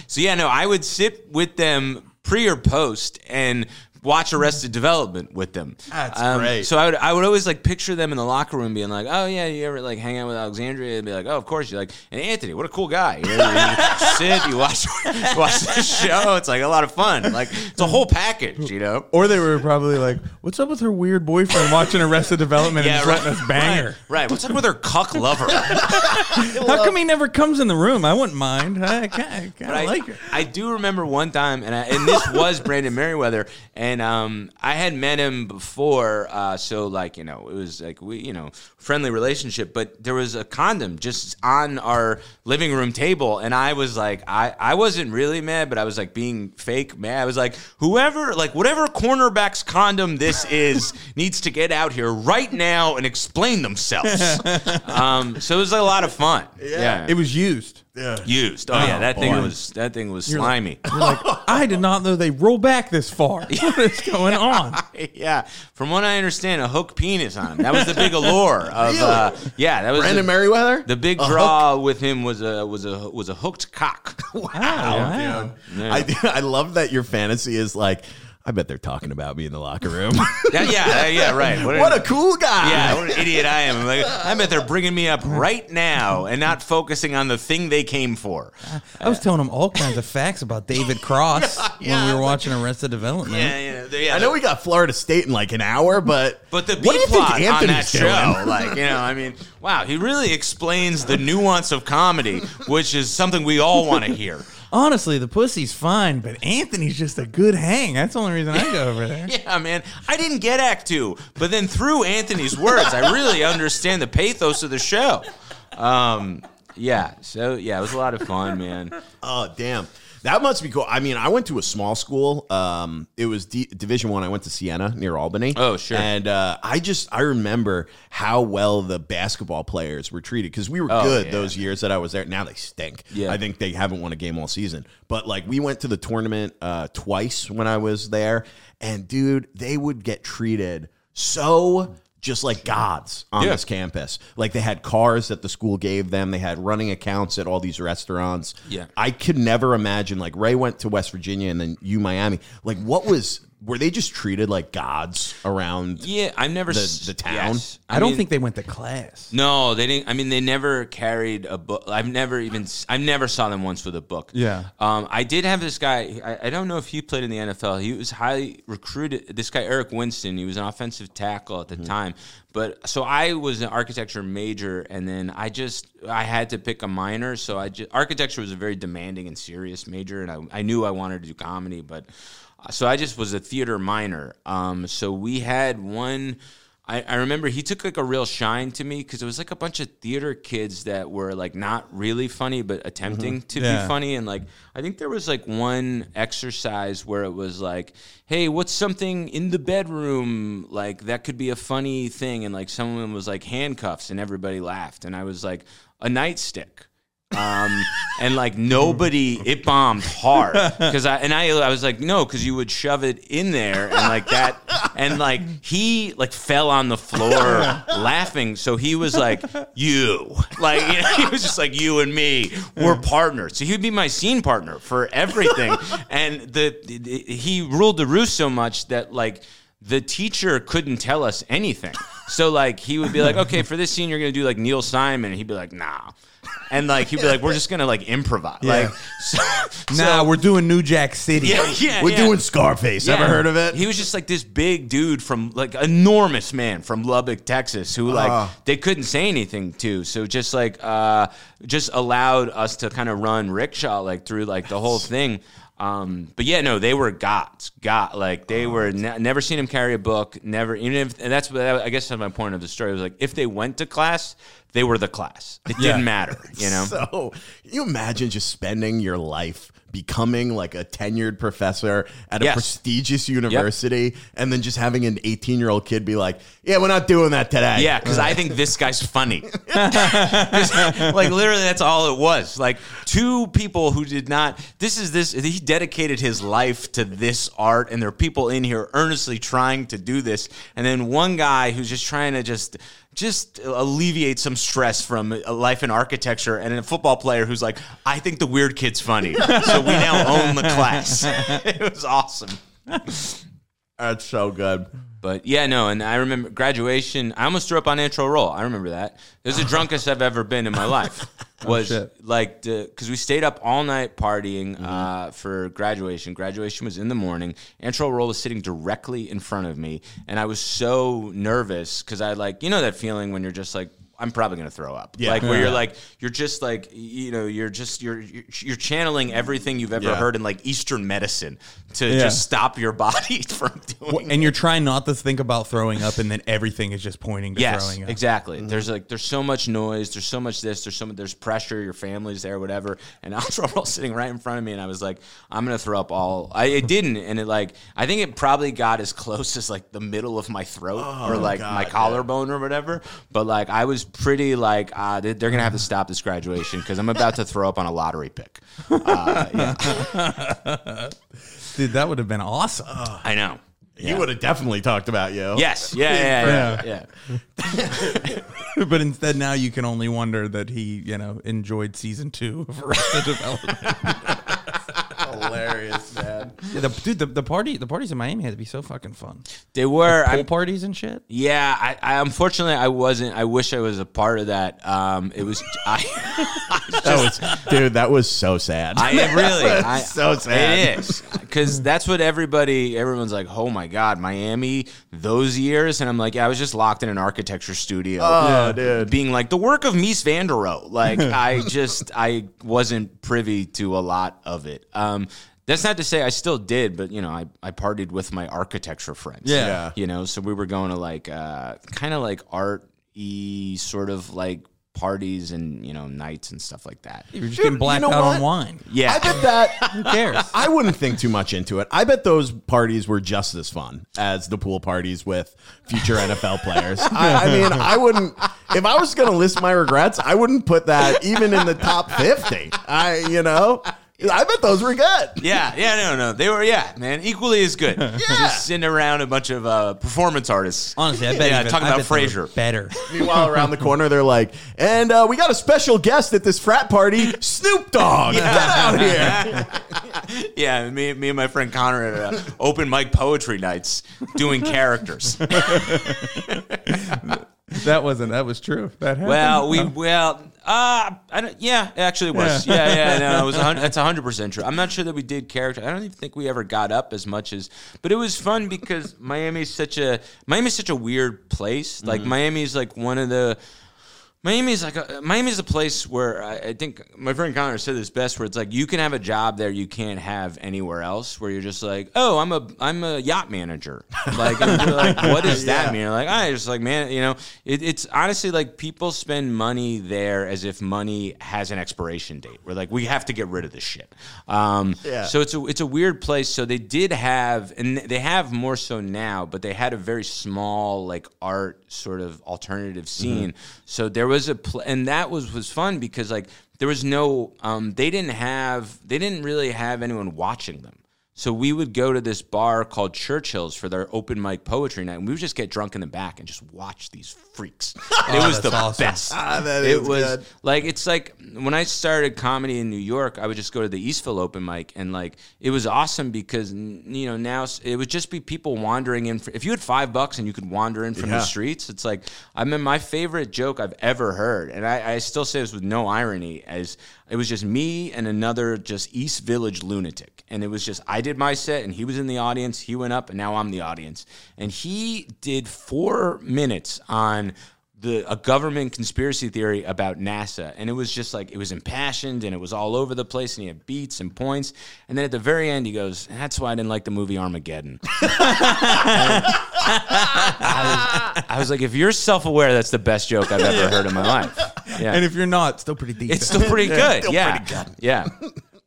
so yeah, no, I would sit with them pre or post and watch Arrested Development with them. Um, That's great. So I would I would always like picture them in the locker room being like, oh yeah, you ever like hang out with Alexandria and be like, oh of course you like and Anthony, what a cool guy. You, know, you sit, you watch watch the show. It's like a lot of fun. Like it's a whole package, you know. Or they were probably like, "What's up with her weird boyfriend watching Arrested Development and just letting us bang her? Right, right. What's up with her cuck lover? How come he never comes in the room? I wouldn't mind. I kind of I, like her." I do remember one time, and I, and this was Brandon Meriweather, and um, I had met him before, uh, so like you know, it was like we you know friendly relationship, but there was a condom just on our living room table, and I was like, I I wasn't really mad, but I was like being fake mad. I was like, whoever like whatever cornerback's condom this is needs to get out here right now and explain themselves. um, so it was like, a lot of fun. Yeah, It was used. Used. Oh, yeah, that thing boy. was that thing was slimy. You're like, I did not know they roll back this far. What is going on? yeah, from what I understand, a hook penis on him. That was the big allure of. Uh, yeah, that was Brandon the, Meriweather? the big A draw with him was a was a was a hooked cock. Wow, wow. dude. I, I love that your fantasy is like, I bet they're talking about me in the locker room. That- yeah, yeah, right. What, what a cool guy. yeah, what an idiot I am. I'm like, I bet they're bringing me up right now and not focusing on the thing they came for. I was telling them all kinds of facts about David Cross when we were watching Arrested Development. Yeah, yeah, yeah. I know we got Florida State in like an hour, but But the what do B you think plot on Anthony's that doing? show, like you know, I mean, wow, he really explains the nuance of comedy, which is something we all want to hear. Honestly, the pussy's fine, but Anthony's just a good hang. That's the only reason I go over there. Yeah, man, I didn't get Act Two, but then through Anthony's words, I really understand the pathos of the show. Um, yeah, so yeah, it was a lot of fun, man. Oh, damn. That must be cool. I mean, I went to a small school. Um, it was D- Division One. I. went to Siena near Albany. Oh, sure. And uh, I just I remember how well the basketball players were treated because we were Oh, good yeah. those years that I was there. Now they stink. Yeah. I think they haven't won a game all season. But like we went to the tournament uh, twice when I was there, and dude, they would get treated so just like gods on Yeah. this campus. Like they had cars that the school gave them. They had running accounts at all these restaurants. Yeah. I could never imagine like Ray went to West Virginia and then you Miami. Like what was were they just treated like gods around? Yeah, I've never The- s- the town? yes. I, don't mean, think they went to class. No, they didn't. I mean, they never carried a book. I've never even. s- I never saw them once with a book. Yeah. Um, I did have this guy. I, I don't know if he played in the NFL. He was highly recruited. This guy Eric Winston. He was an offensive tackle at the time. But so I was an architecture major, and then I just I had to pick a minor. So I just architecture was a very demanding and serious major, and I, I knew I wanted to do comedy, but so I just was a theater minor. Um, so we had one. I, I remember he took like a real shine to me because it was like a bunch of theater kids that were like not really funny but attempting to Yeah. be funny and like I think there was like one exercise where it was like, hey, what's something in the bedroom like that could be a funny thing and like someone was like handcuffs and everybody laughed and I was like a nightstick um, and like nobody, it bombed hard. Because I and I I was like no because you would shove it in there and like that and like he like fell on the floor laughing. So he was like you like you know, he was just like you and me we're partners. So he would be my scene partner for everything. And the, the he ruled the roost so much that like the teacher couldn't tell us anything. So like he would be like, okay, for this scene you're gonna do like Neil Simon, and he'd be like, nah. And like he'd be like, we're just gonna like improvise. Like so, Nah, so- we're doing New Jack City. yeah, yeah. We're yeah. doing Scarface. Ever heard of it? He was just like this big dude from like enormous man from Lubbock, Texas, who like Ah. they couldn't say anything to. So just like uh just allowed us to kind of run rickshaw like through like the whole thing. Um, but yeah, no, they were gods. God, like they were ne- never seen him carry a book. Never, even if, and that's what I guess that's my point of the story. was like if they went to class, they were the class. It Yeah. didn't matter, you know. So, you imagine just spending your life becoming like a tenured professor at a Yes. prestigious university and then just having an 18 year old kid be like, Yeah, we're not doing that today. Yeah, because I think this guy's funny. like literally, that's all it was. Like two people who did not. This is this. He dedicated his life to this art, and there are people in here earnestly trying to do this. And then one guy who's just trying to just just alleviate some stress from a life in architecture, and a football player who's like, I think the weird kid's funny, so we now own the class. it was awesome. That's so good. But yeah, no, and I remember graduation. I almost threw up on Antrel Rolle. I remember that. It was the drunkest I've ever been in my life. Was shit. like because we stayed up all night partying uh, for graduation. Graduation was in the morning. Antrel Rolle was sitting directly in front of me, and I was so nervous because I like you know that feeling when you're just like. I'm probably gonna throw up. Yeah. Like where you're like you're just like you know you're just you're you're, you're channeling everything you've ever Yeah. heard in like Eastern medicine to Yeah. just stop your body from doing And you're trying not to think about throwing up, and then everything is just pointing to Yes, throwing up. exactly. Mm-hmm. There's like there's so much noise. There's so much this. There's so much. There's pressure. Your family's there, whatever. And Antrel Rolle sitting right in front of me, and I was like, I'm gonna throw up all. I it didn't, and it like I think it probably got as close as like the middle of my throat or like Oh, God, my yeah. collarbone or whatever. But like I was pretty like uh, they- they're gonna have to stop this graduation because I'm about to throw up on a lottery pick. Uh, yeah, Dude, that would have been awesome. I know. He would have definitely talked about you. Yes. Yeah. Yeah. Yeah. yeah. but instead, now you can only wonder that he, you know, enjoyed season two of Arrested Development. Hilarious, man. Yeah, the, dude, the, the party, the parties in Miami had to be so fucking fun. They were. Pool I'm, parties and shit. Yeah, I, I unfortunately I wasn't. I wish I was a part of that. Um, it was I. That was, dude, that was so sad. I am really I, so sad. It is because that's what everybody. Everyone's like, "Oh my god, Miami, those years," and I'm like, "Yeah, I was just locked in an architecture studio." Oh, dude. being like the work of Mies van der Rohe. Like I just I wasn't privy to a lot of it. Um, that's not to say I still did, but you know, I, I partied with my architecture friends. Yeah. Yeah. You know, so we were going to like uh kind of like art y sort of like parties and, you know, nights and stuff like that. You were just Dude, getting you blacked know out what? on wine. Yeah. I bet that. Who cares? I wouldn't think too much into it. I bet those parties were just as fun as the pool parties with future NFL players. I, I mean, I wouldn't. If I was going to list my regrets, I wouldn't put that even in the top fifty. I, you know, I bet those were good. Yeah, yeah, no, no, they were, yeah, man, equally as good. Just sitting around a bunch of uh, performance artists. Honestly, I bet yeah, even- talking I about bet Frasier. better. Meanwhile, around the corner, they're like, and uh, we got a special guest at this frat party, Snoop Dogg. Get out here. Yeah, me, me and my friend Connor at uh, open mic poetry nights doing characters. That wasn't. That was true. That happened. Well, we well, uh, I don't. Yeah, it actually was. Yeah, yeah, no, it was. a That's hundred percent true. I'm not sure that we did character. I don't even think we ever got up as much as. But it was fun because Miami's such a Miami's such a weird place. Like Miami's like one of the. Miami's like a, Miami's a place where I, I think my friend Connor said this best, where it's like you can have a job there you can't have anywhere else, where you're just like, oh, I'm a I'm a yacht manager, like, like what does that mean? You're like I just like man, you know, it, it's honestly like people spend money there as if money has an expiration date. We're like we have to get rid of this shit. Um, Yeah. So it's a it's a weird place. So they did have, and they have more so now, but they had a very small like art sort of alternative scene. So there was a pl- and that was was fun because like there was no um they didn't have they didn't really have anyone watching them. So we would go to this bar called Churchill's for their open mic poetry night, and we would just get drunk in the back and just watch these freaks. it was the awesome. best. Ah, it was good. like it's like when I started comedy in New York, I would just go to the Eastville open mic, and like it was awesome because you know now it would just be people wandering in. For, if you had five bucks and you could wander in from Yeah. the streets, it's like I mean my favorite joke I've ever heard, and I, I still say this with no irony, as it was just me and another just East Village lunatic, and it was just I did my set, and he was in the audience. He went up, and now I'm the audience, and he did four minutes on the a government conspiracy theory about NASA, and it was just like it was impassioned and it was all over the place, and he had beats and points, and then at the very end he goes, "That's why I didn't like the movie Armageddon." I, was, I was like, "If you're self-aware, that's the best joke I've ever heard in my life." Yeah, and if you're not, still pretty deep. it's still pretty good. Still yeah, pretty good. yeah.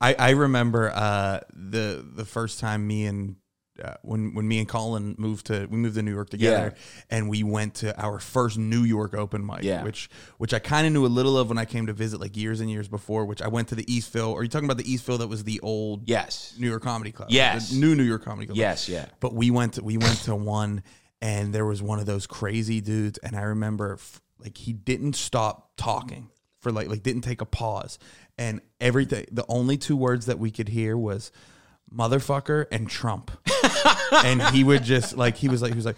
I, I remember uh, the the first time me and uh, when when me and Colin moved to we moved to New York together, and we went to our first New York open mic, Yeah. which which I kind of knew a little of when I came to visit like years and years before. Which I went to the Eastville. Are you talking about the Eastville that was the old Yes. New York Comedy Club? Yes. the new New York Comedy Club. Yes, yeah. But we went to we went to one, and there was one of those crazy dudes, and I remember f- like he didn't stop talking for like like didn't take a pause, and everything. The only two words that we could hear was motherfucker and Trump, and he would just like he was like he was like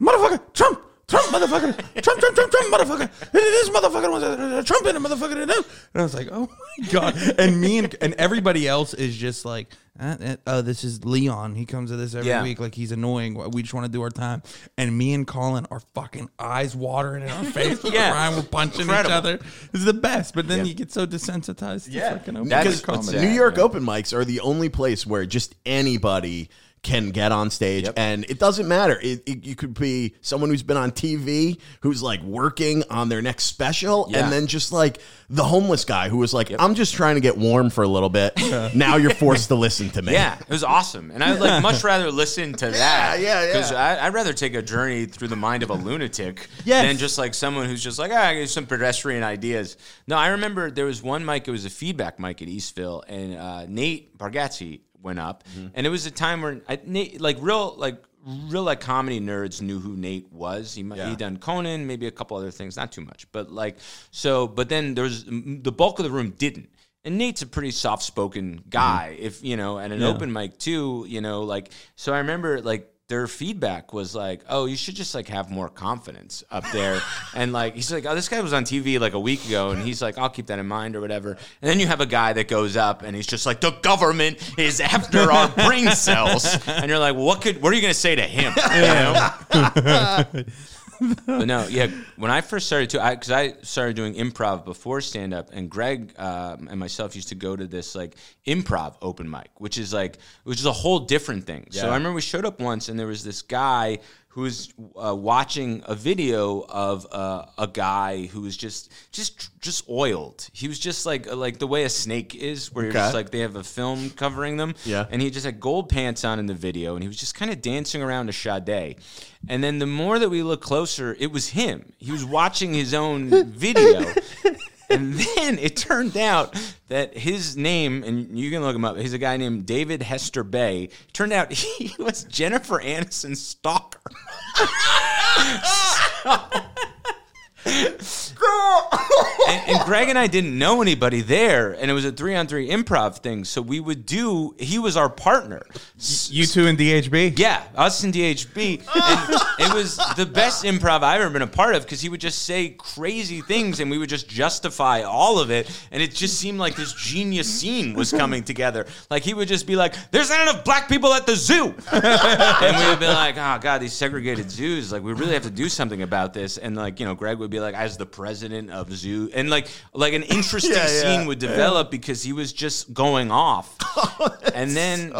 motherfucker Trump. Trump, motherfucker, Trump, Trump, Trump, Trump, motherfucker, this motherfucker was Trump and a motherfucker. And I was like, oh my god! And me and and everybody else is just like, uh, uh, oh, this is Leon. He comes to this every Yeah. week. Like he's annoying. We just want to do our time. And me and Colin are fucking eyes watering in our face. We're Yeah. crying. We're punching Incredible. each other. It's the best. But then you get so desensitized. Yeah. to fucking open That's mic what's comedy. New York open mics are the only place where just anybody can get on stage and it doesn't matter it, it- you could be someone who's been on tv who's like working on their next special Yeah. and then just like the homeless guy who was like i'm just trying to get warm for a little bit now you're forced to listen to me Yeah, it was awesome, and I'd like much rather listen to that. yeah, yeah. Because I'd rather take a journey through the mind of a lunatic Yes. than just like someone who's just like, ah, I get some pedestrian ideas. No, I remember there was one mic. It was a feedback mic at Eastville, and uh, Nate Bargatze went up, Mm-hmm. and it was a time where I, Nate, like real, like real like comedy nerds knew who Nate was. He Yeah. he done Conan, maybe a couple other things, not too much, but like so. But then there's the bulk of the room didn't. And Nate's a pretty soft-spoken guy, Mm-hmm. if you know, and an open mic too, you know, like so. I remember like their feedback was like, "Oh, you should just like have more confidence up there," and like he's like, "Oh, this guy was on TV like a week ago," and he's like, "I'll keep that in mind" or whatever. And then you have a guy that goes up and he's just like, "The government is after our brain cells," and you're like, "What could? What are you gonna say to him?" You know? but no, yeah. When I first started to, because I, started doing improv before stand up, and Greg um, and myself used to go to this like improv open mic, which is like which is a whole different thing. So I remember we showed up once, and there was this guy who was uh, watching a video of uh, a guy who was just just just oiled. He was just like like the way a snake is, where you're Okay. just like they have a film covering them. Yeah. And he just had gold pants on in the video, and he was just kind of dancing around a Sade. And then the more that we look closer, it was him. He was watching his own video. And then it turned out that his name, and you can look him up, he's a guy named David Hester Bay. Turned out he was Jennifer Aniston's stalker. and, and Greg and I didn't know anybody there, and it was a three on three improv thing. So we would do. He was our partner. You two in DHB? Yeah, us and DHB. And it was the best improv I've ever been a part of because he would just say crazy things and we would just justify all of it. And it just seemed like this genius scene was coming together. Like he would just be like, there's not enough black people at the zoo. and we would be like, oh, God, these segregated zoos, like we really have to do something about this. And like, you know, Greg would be like, as the president of zoo. And like, like an interesting Yeah, yeah. scene would develop because he was just going off. and then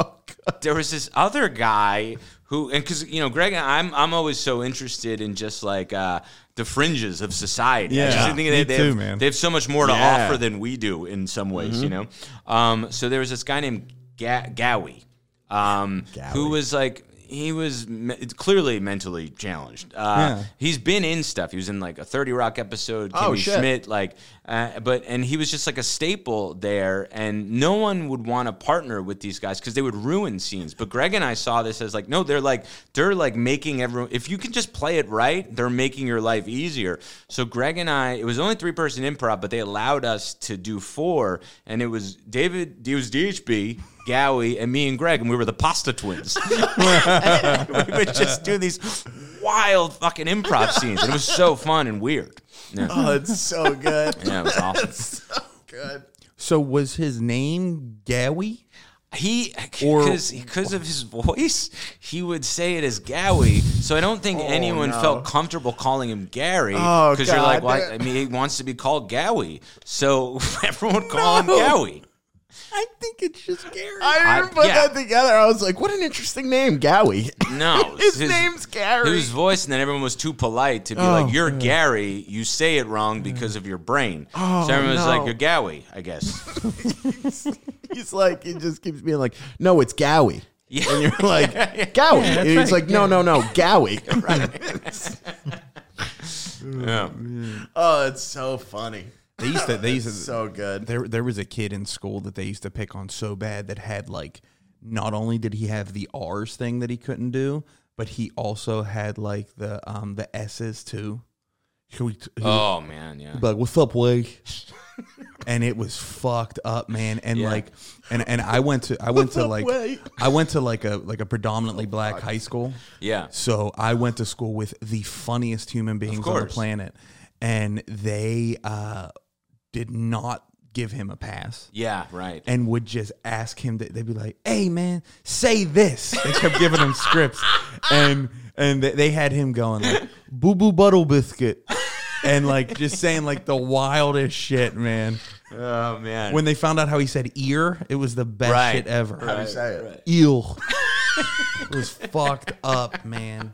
there was this other guy who, and because you know, Greg, I'm I'm always so interested in just like uh, the fringes of society. I Yeah, me they, they, too, have, man. they have so much more to Yeah. offer than we do in some ways, you know. Um, so there was this guy named Ga- Gowie, um, who was like. He was me- clearly mentally challenged. Uh, Yeah. He's been in stuff. He was in like a Thirty Rock episode. Oh, shit. Schmidt, like, uh, but and he was just like a staple there, and no one would want to partner with these guys because they would ruin scenes. But Greg and I saw this as like, no, they're like they're like making everyone. If you can just play it right, they're making your life easier. So Greg and I, it was only three person improv, but they allowed us to do four, and it was David, it was DHB. Gowie and me and Greg, and we were the pasta twins. we would just do these wild fucking improv scenes, and it was so fun and weird. Yeah, Oh, it's so good. yeah it was awesome. so good. So was his name Gowie? He Or- because because of his voice, he would say it as Gowie. So I don't think oh, anyone no. felt comfortable calling him Gary Oh, because you're like, God. well, I mean, he wants to be called Gowie, so everyone would call him Gowie. I think it's just Gary. I didn't I- put yeah. that together. I was like, what an interesting name, Gowie. No, His name's Gary. His voice, and then everyone was too polite to be Oh, like, "You're Gary. You say it wrong because of your brain." Oh, so everyone was no. like, "You're Gowie," I guess. He's like, he just keeps being like, no, it's Gowie. Yeah. And you're like, Gowie. and he's right. like, no, no, no, Gowie. yeah. oh, it's so funny. They used to. They used to. So good. there, there was a kid in school that they used to pick on so bad that had like, not only did he have the R's thing that he couldn't do, but he also had like the um the S's too. He would- he would Oh man, yeah. like, "What's up, Wig?" and it was fucked up, man. And Yeah. like, and and I went to I went to like Wig? I went to like a like a predominantly black high school. Yeah. So I went to school with the funniest human beings on the planet, and they uh, did not give him a pass. Yeah, right. And would just ask him that they'd be like, "Hey man, say this." They kept giving him scripts, and and they- they had him going like, "Boo boo buttle biscuit," and like just saying like the wildest shit, man. Oh man. When they found out how he said ear, it was the best Right. shit ever. How do you say it? right. Eel. it was fucked up, man.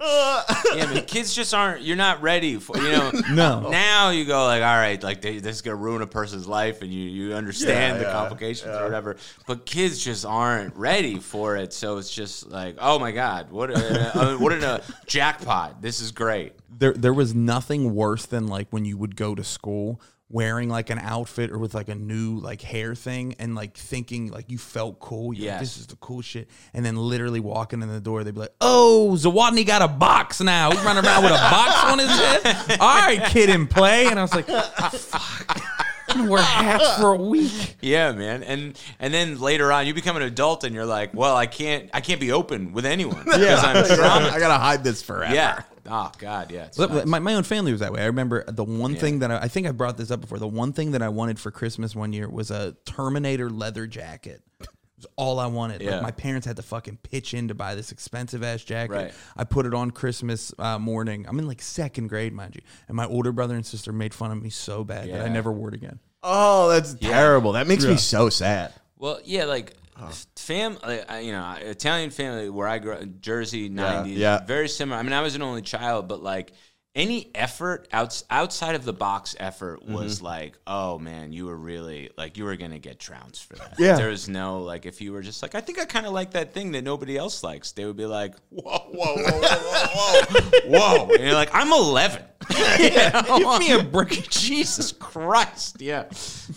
Yeah, but kids just aren't. You're not ready for you know. No. Now you go like, all right, like they, this is gonna ruin a person's life, and you you understand Yeah, the yeah, complications yeah. or whatever. But kids just aren't ready for it. So it's just like, oh my god, what a, uh, what in a jackpot! This is great. there there was nothing worse than like when you would go to school wearing like an outfit or with like a new like hair thing and like thinking like you felt cool. You're like, this is the cool shit. And then literally walking in the door, they'd be like, "Oh, Zawodni got a box now. He's running around with a box on his head. All right, kid, and play." And I was like, ah, "Fuck." I'm gonna wear hats for a week. Yeah, man. And and then later on, you become an adult, and you're like, well, I can't I can't be open with anyone because I'm traumatized. I gotta hide this forever. Yeah. Oh God, yeah. it's Look. My, my own family was that way. I remember the one thing that I, I think I brought this up before. The one thing that I wanted for Christmas one year was a Terminator leather jacket. It was all I wanted. Yeah. Like my parents had to fucking pitch in to buy this expensive ass jacket. Right. I put it on Christmas uh, morning. I'm in like second grade, mind you, and my older brother and sister made fun of me so bad that I never wore it again. Oh, that's terrible. That makes me so sad. Well, yeah, like Oh. fam, uh, like, you know, Italian family where I grew up, Jersey, '90s, yeah. very similar. I mean, I was an only child, but like any effort outs, outside of the box effort Mm-hmm. was like, oh man, you were really like you were gonna get trounced for that. Yeah. there was no like if you were just like, I think I kind of like that thing that nobody else likes. They would be like, whoa, whoa, whoa, whoa, whoa, whoa, and you're like, I'm 11. Give me a break. Jesus Christ. Yeah.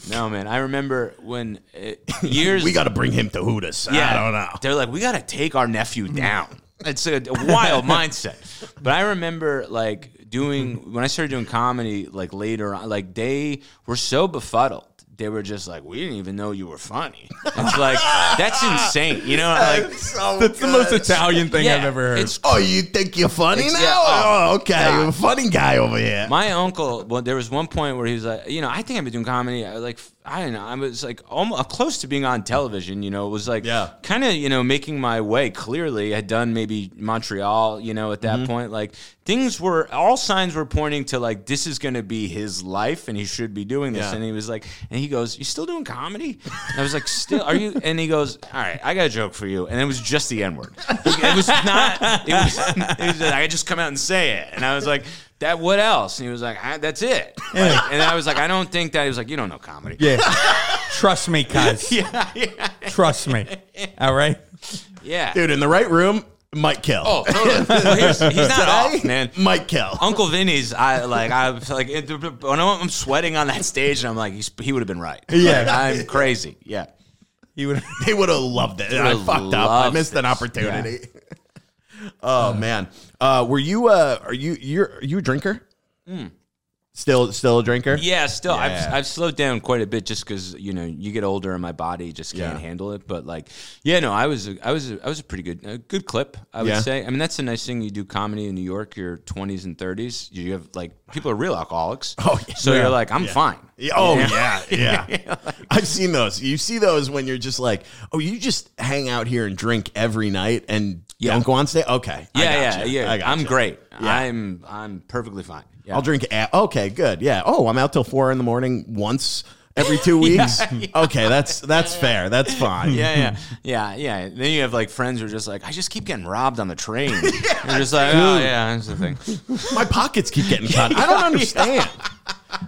No, man. I remember when it, years. We got to bring him to Hooters. Yeah, I don't know. They're like, we got to take our nephew down. It's a, a wild mindset. But I remember like doing mm-hmm. when I started doing comedy like later on, like they were so befuddled. They were just like, we didn't even know you were funny. It's like that's insane, you know? Like, That's the most Italian thing I've ever heard. It's Oh, you think you're funny now? yeah, oh, oh, okay. God. You're a funny guy over here. My uncle, well, there was one point where he was like, you know, I think I've been doing comedy. Uh, like, I don't know, I was like almost close to being on television. You know, it was like, Yeah. kind of, you know, making my way. Clearly, I had done maybe Montreal. You know, at that Mm-hmm. point, like things were, all signs were pointing to like this is going to be his life, and he should be doing this. Yeah. And he was like, and he goes, "You still doing comedy?" And I was like, "Still? Are you?" And he goes, "All right, I got a joke for you." And it was just the N word. It was not. It was. It was like, I just come out and say it, and I was like. That what else? And he was like, "Ah, "That's it." Like, and I was like, "I don't think that." He was like, "You don't know comedy." yeah. Trust me, guys. yeah, yeah, Trust me. All right. yeah. Dude, in the right room, might kill. Oh, totally. Well, he's, he's not off, man. Might kill. Uncle Vinny's, I like, I was like, it, when I'm sweating on that stage, and I'm like, he's, he would have been right. Yeah. Like, I'm crazy. Yeah. He would. They would have loved it. I fucked up. I loved missed an this. opportunity. oh man. Uh, were you? Uh, are you? You're are you a drinker? Still, still a drinker? Yeah, still, Yeah. I've, I've slowed down quite a bit just because you know you get older and my body just can't Yeah. handle it. But like, yeah, no, I was, a, I was, a, I was a pretty good, a good clip. I would Yeah. say. I mean, that's the nice thing. You do comedy in New York, your twenties and thirties. You have like people are real alcoholics. Oh, yeah. so you're like, I'm fine. Yeah, Oh yeah, yeah. I've seen those. You see those when you're just like, oh, you just hang out here and drink every night and don't go on stage. Okay, Yeah, yeah, gotcha. yeah. I'm great. Yeah. I'm, I'm perfectly fine. Yeah. I'll drink. A- okay, good. Yeah. Oh, I'm out till four in the morning once every two weeks. Okay, that's that's fair. That's fine. Yeah, yeah, yeah, yeah. Then you have like friends who are just like, I just keep getting robbed on the train. You're just like, oh yeah, that's the thing. My pockets keep getting cut. I don't understand.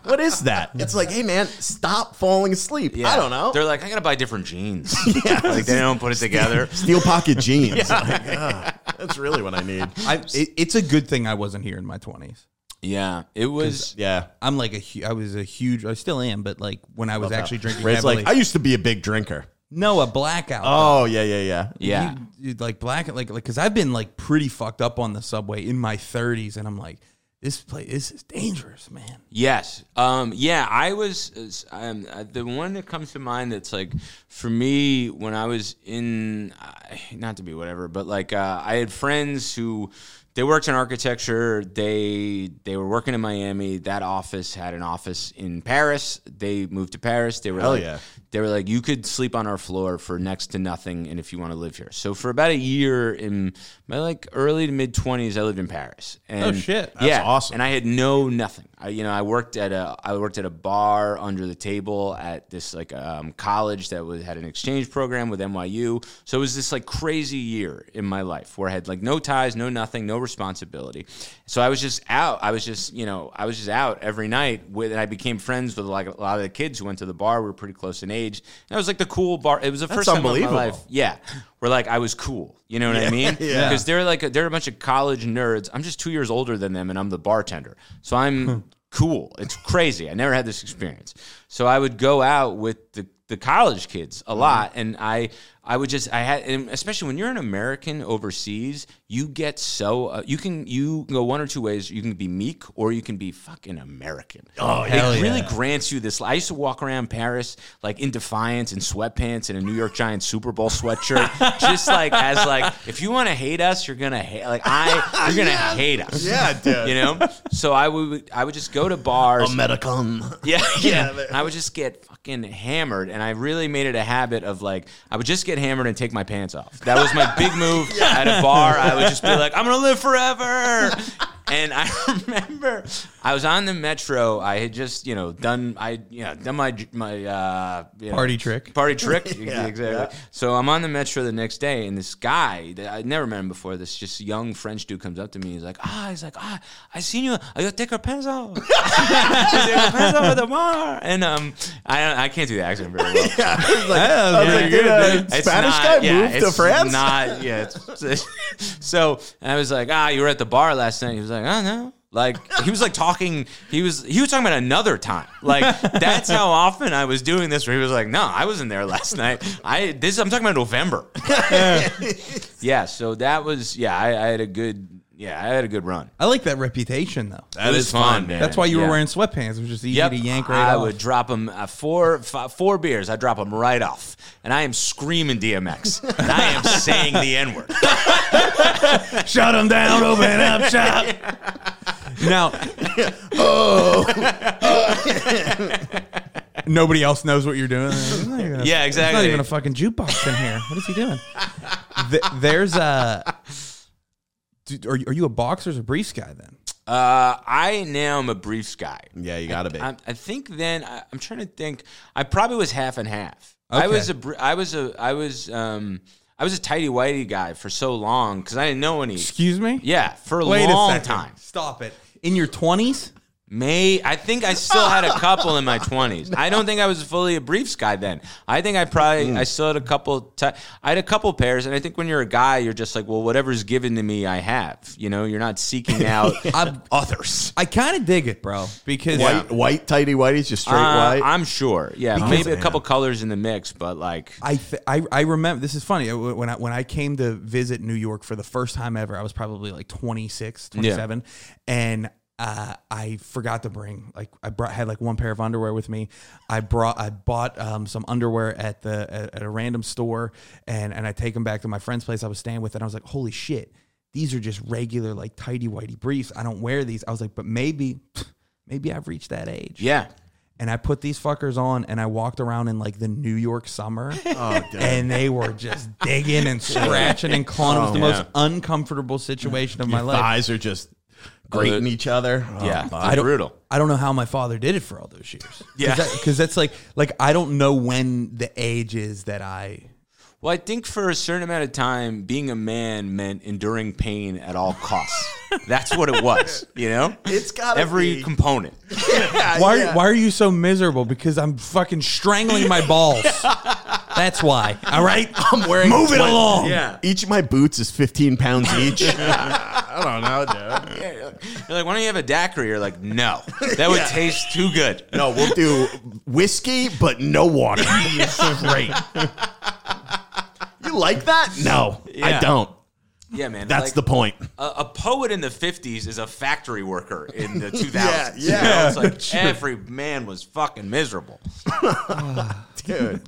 What is that? It's like, hey man, stop falling asleep. I don't know. They're like, I gotta buy different jeans. yeah, like they don't put it together. Steel pocket jeans. Like, ah, that's really what I need. I, it, it's a good thing I wasn't here in my twenties. Yeah, it was. Yeah. I'm like a. hu- I was a huge. I still am, but like when I was actually drinking Where heavily. like, I used to be a big drinker. no, a blackout. Oh yeah, yeah, yeah. Yeah, You- you- like black, like like because I've been like pretty fucked up on the subway in my 30s, and I'm like, this place, this is dangerous, man. Yes. Um, yeah, I was um, uh, the one that comes to mind that's like for me when I was in uh, not to be whatever, but like uh, I had friends who they worked in architecture. They they were working in Miami. That office had an office in Paris. They moved to Paris. They were Hell like, yeah. They were like, you could sleep on our floor for next to nothing, and if you want to live here. So for about a year in my like early to mid twenties, I lived in Paris. And Oh, shit. That's yeah, awesome. And I had no nothing. I, you know, I worked at a I worked at a bar under the table at this like um, college that was had an exchange program with NYU. So it was this like crazy year in my life where I had like no ties, no nothing, no responsibility. So I was just out. I was just you know I was just out every night with, and I became friends with like a lot of the kids who went to the bar. We were pretty close in age. And it was like the cool bar. It was the first time in my unbelievable. life. Yeah, where like I was cool. You know what I mean? yeah. Because they're like a, they're a bunch of college nerds. I'm just two years older than them, and I'm the bartender. So I'm hmm. cool. It's crazy. I never had this experience. So I would go out with the the college kids a mm-hmm. lot, and I I would just I had and especially when you're an American overseas, you get so uh, you can you can go one or two ways. You can be meek or you can be fucking American. Oh, hell it really grants you this. I used to walk around Paris like in defiance in sweatpants and a New York Giants Super Bowl sweatshirt, just like as like if you want to hate us, you're gonna hate like I you're gonna hate us. Yeah, dude. You know, so I would I would just go to bars. American. Yeah, yeah. And I would just get fucking hammered, and I really made it a habit of like I would just get hammered and take my pants off. That was my big move at a bar. I would just be like, I'm gonna live forever. And I remember I was on the metro. I had just you know done I you know done my my uh, you know, Party trick. party trick Yeah, exactly. So I'm on the metro the next day, and this guy that I'd never met him before. This just young French dude comes up to me. He's like, ah, he's like, ah, I seen you. I gotta take her pants off. take her pants off at the bar. And um, I I can't do the accent very well. Yeah, I was like, I was yeah, like, you're good, a It's Spanish not- guy yeah, move to France? Not yeah. It's, so and I was like, ah, you were at the bar last night. He was like, oh no. Like he was like talking. He was he was talking about another time. Like that's how often I was doing this. Where he was like, "No, I wasn't there last night. I this I'm talking about November." yeah. So that was yeah. I, I had a good yeah. I had a good run. I like that reputation though. That is fun, man. That's why you were wearing sweatpants. It was just easy Yep. to yank right I off. would drop them uh, four fi- four beers. I drop them right off, and I am screaming DMX, and I am saying the N word. Shut them down, open it up shop. Now, oh. nobody else knows what you're doing. It's not even a- Yeah, It's not exactly. even a fucking jukebox in here. What is he doing? Th- there's a. Dude, Are you, are you a boxers or a briefs guy then? Uh, I now am a briefs guy. Yeah, you gotta be. I, I think then I, I'm trying to think. I probably was half and half. I was a I was a I was um I was a tighty whitey guy for so long because I didn't know any. Excuse me. Yeah, for a Wait long a second. time. Stop it. In your twenties? May I think I still had a couple in my twenties. I don't think I was fully a briefs guy then. I think I probably Hmm. I still had a couple. T- I had a couple pairs, and I think when you're a guy, you're just like, well, whatever's given to me, I have. You know, you're not seeking out others. I kind of dig it, bro, because White, white tighty whities, just straight Uh, white. I'm sure. Yeah, maybe a couple colors in the mix, but like, I, th- I I remember this is funny Uh, when I when I came to visit New York for the first time ever I was probably like 26 27 and uh, I forgot to bring like I brought had like one pair of underwear with me I brought I bought um, some underwear at the at, at a random store and and I take them back to my friend's place I was staying with and I was like holy shit these are just regular like tidy whitey briefs I don't wear these I was like but maybe maybe I've reached that age yeah, and I put these fuckers on and I walked around in like the New York summer. oh, and they were just digging and scratching and clawing. It was the Oh, most uncomfortable situation of my Your life. thighs are just grating each other. Oh, yeah. I don't- brutal. I don't know how my father did it for all those years. Yeah. because that's like like I don't know when the age is that I. Well, I think for a certain amount of time, being a man meant enduring pain at all costs. That's what it was, you know. It's gotta every be. component. Why yeah. why are you so miserable? Because I'm fucking strangling my balls. That's why. All right, I'm wearing Move it along. Yeah. Each of my boots is 15 pounds each. I don't know, dude. Yeah, You're like, why don't you have a daiquiri? You're like, no, that would taste too good. No, we'll do whiskey, but no water. great. Like that? No, I Yeah. don't. Yeah, man. That's like, the point. a, a poet in the 50s is a factory worker in the 2000s. Yeah, You yeah. know, it's like every man was fucking miserable. dude.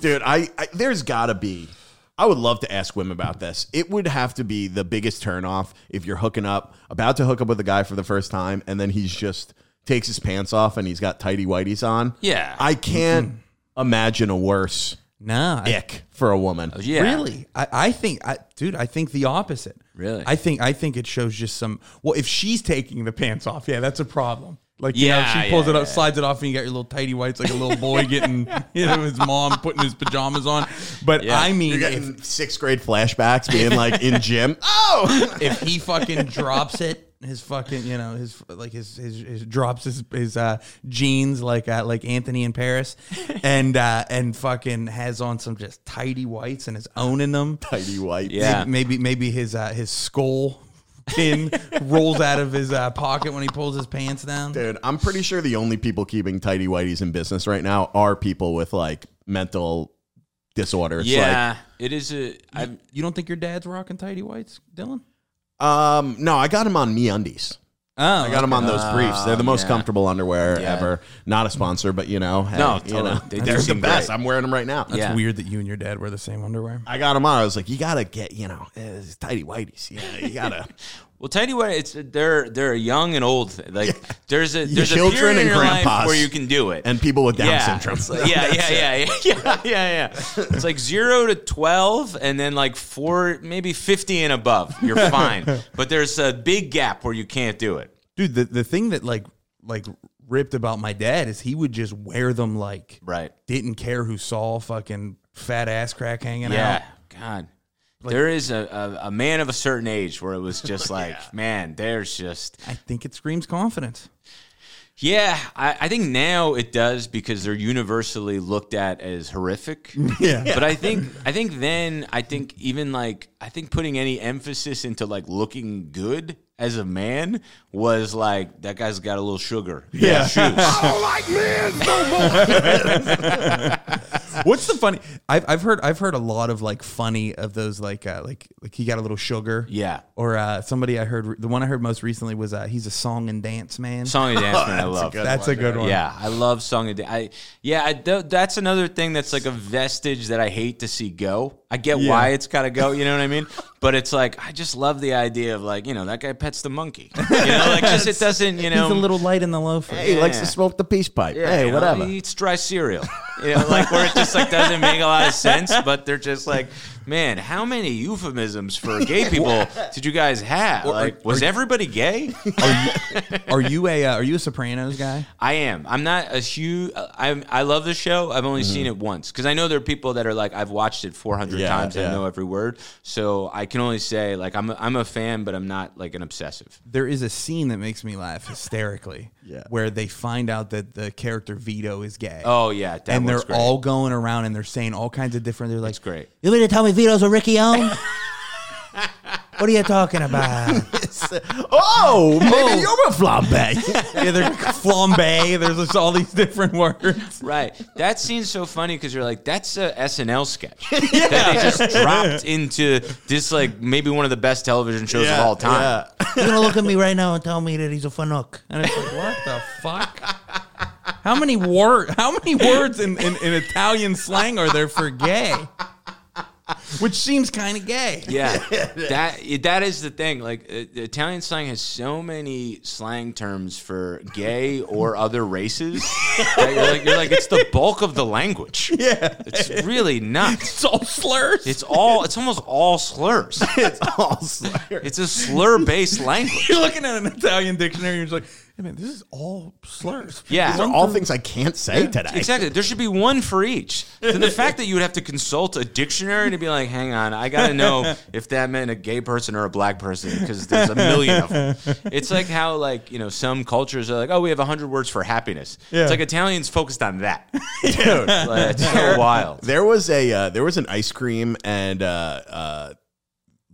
dude, I, I there's gotta be. I would love to ask women about this. It would have to be the biggest turnoff if you're hooking up, about to hook up with a guy for the first time, and then he's just takes his pants off and he's got tighty whities on. Yeah. I can't imagine a worse No, I, ick for a woman. Oh, yeah. Really? I, I think, I, dude, I think the opposite. Really? I think I think it shows just some. Well, if she's taking the pants off, yeah, that's a problem. Like, you know, Yeah, she pulls yeah, it up, yeah. slides it off, and you got your little tighty whites, like a little boy getting, you know, his mom putting his pajamas on. But Yeah. I mean, You're if, getting sixth grade flashbacks being like in gym. Oh, if he fucking drops it, his fucking, you know, his like his his, his drops his his uh, jeans like uh, like Anthony in Paris, and uh, and fucking has on some just tidy whites and is owning them. Tidy white. Yeah. Maybe maybe his uh, his skull pin rolls out of his uh, pocket when he pulls his pants down. Dude, I'm pretty sure the only people keeping tidy whities in business right now are people with like mental disorders. Yeah, it is a. I, You don't think your dad's rocking tidy whites, Dylan? Like, um, no, I got him on me undies. Oh, I got them on those briefs. They're the most yeah. comfortable underwear Yeah. ever. Not a sponsor, but you know, hey, No, you totally. know, they, they're the seem best. great. I'm wearing them right now. That's Yeah. weird that you and your dad wear the same underwear. I got them on. I was like, you gotta get, you know, uh, it's tighty whities. Yeah, you gotta. well, tell you what, it's they're they're young and old. thing. Like there's a there's a children period in and your life where you can do it. and people with Down yeah, syndrome. like- yeah, yeah, yeah, yeah, yeah, yeah, yeah. It's like zero to twelve, and then like four, maybe fifty and above. You're fine, but there's a big gap where you can't do it. Dude, the, the thing that like like ripped about my dad is he would just wear them like Right. didn't care who saw fucking fat ass crack hanging out. Yeah. God. there is a, a, a man of a certain age where it was just like, man, there's just I think it screams confidence. Yeah, I, I think now it does because they're universally looked at as horrific. Yeah. But I think I think then I think even like I think putting any emphasis into like looking good as a man was like that guy's got a little sugar. Yeah. shoes. What's the funny? I've, I've heard I've heard a lot of like funny of those like uh, like like he got a little sugar. Yeah. Or uh, somebody I heard the one I heard most recently was uh, he's a song and dance man. Song and dance man, I love. That's a good one. Yeah, I love song and dance. I yeah, I, th- that's another thing that's like a vestige that I hate to see go. I get Yeah. why it's got to go, you know what I mean? But it's like I just love the idea of like you know that guy pets the monkey. You know, like just it doesn't you know. He's a little light in the loafers. Hey, he likes to smoke the peace pipe. Yeah, hey, you know, whatever. He eats dry cereal. You know, like where it just like doesn't make a lot of sense, but they're just like, man, how many euphemisms for gay people did you guys have? Like, was everybody gay? Are you a uh, are you a Sopranos guy? I am. I'm not a huge. I'm. I love the show. I've only seen it once because I know there are people that are like, I've watched it 400 Yeah, times. and I know every word. So I can only say like I'm. A, I'm a fan, but I'm not like an obsessive. There is a scene that makes me laugh hysterically. Yeah. Where they find out that the character Vito is gay. Oh yeah, that and they're one's great. all going around and they're saying all kinds of different. They're like, It's great. You mean to tell me Vito's a Ricky on? what are you talking about? oh, maybe oh. you're a flambe. yeah, they're flambe. There's just all these different words. Right. That scene's so funny because you're like, that's a SNL sketch that they just dropped into this like maybe one of the best television shows of all time. You're gonna look at me right now and tell me that he's a fanuc. And it's like, what the fuck? How many word? How many words in, in, in Italian slang are there for gay? Which seems kind of gay. Yeah, that that is the thing. Like uh, Italian slang has so many slang terms for gay or other races. that you're like, you're like, it's the bulk of the language. Yeah, It's really nuts. it's all slurs. It's all. It's almost all slurs. it's all slurs. It's a slur-based language. you're looking at an Italian dictionary. and You're just like, hey man, this is all slurs. Yeah. These are all things I can't say today. Exactly. There should be one for each. So the fact that you would have to consult a dictionary to be like, hang on, I got to know if that meant a gay person or a black person because there's a million of them. It's like how, like, you know, some cultures are like, oh, we have 100 words for happiness. Yeah. It's like Italians focused on that. Dude. Like, it's so wild. There was a uh, there was an ice cream and uh, uh,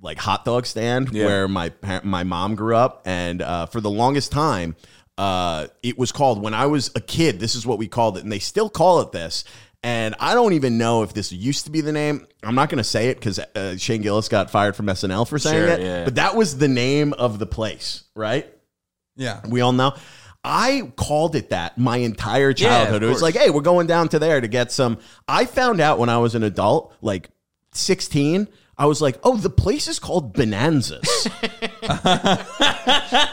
like hot dog stand Yeah. where my my mom grew up, and uh, for the longest time, uh, it was called when I was a kid. This is what we called it, and they still call it this. And I don't even know if this used to be the name. I'm not going to say it because uh, Shane Gillis got fired from SNL for saying Sure, it. yeah. But that was the name of the place, right? Yeah. We all know. I called it that my entire childhood. of it was like, hey, we're going down to there to get some. I found out when I was an adult, like 16, I was like, oh, the place is called Bonanzas.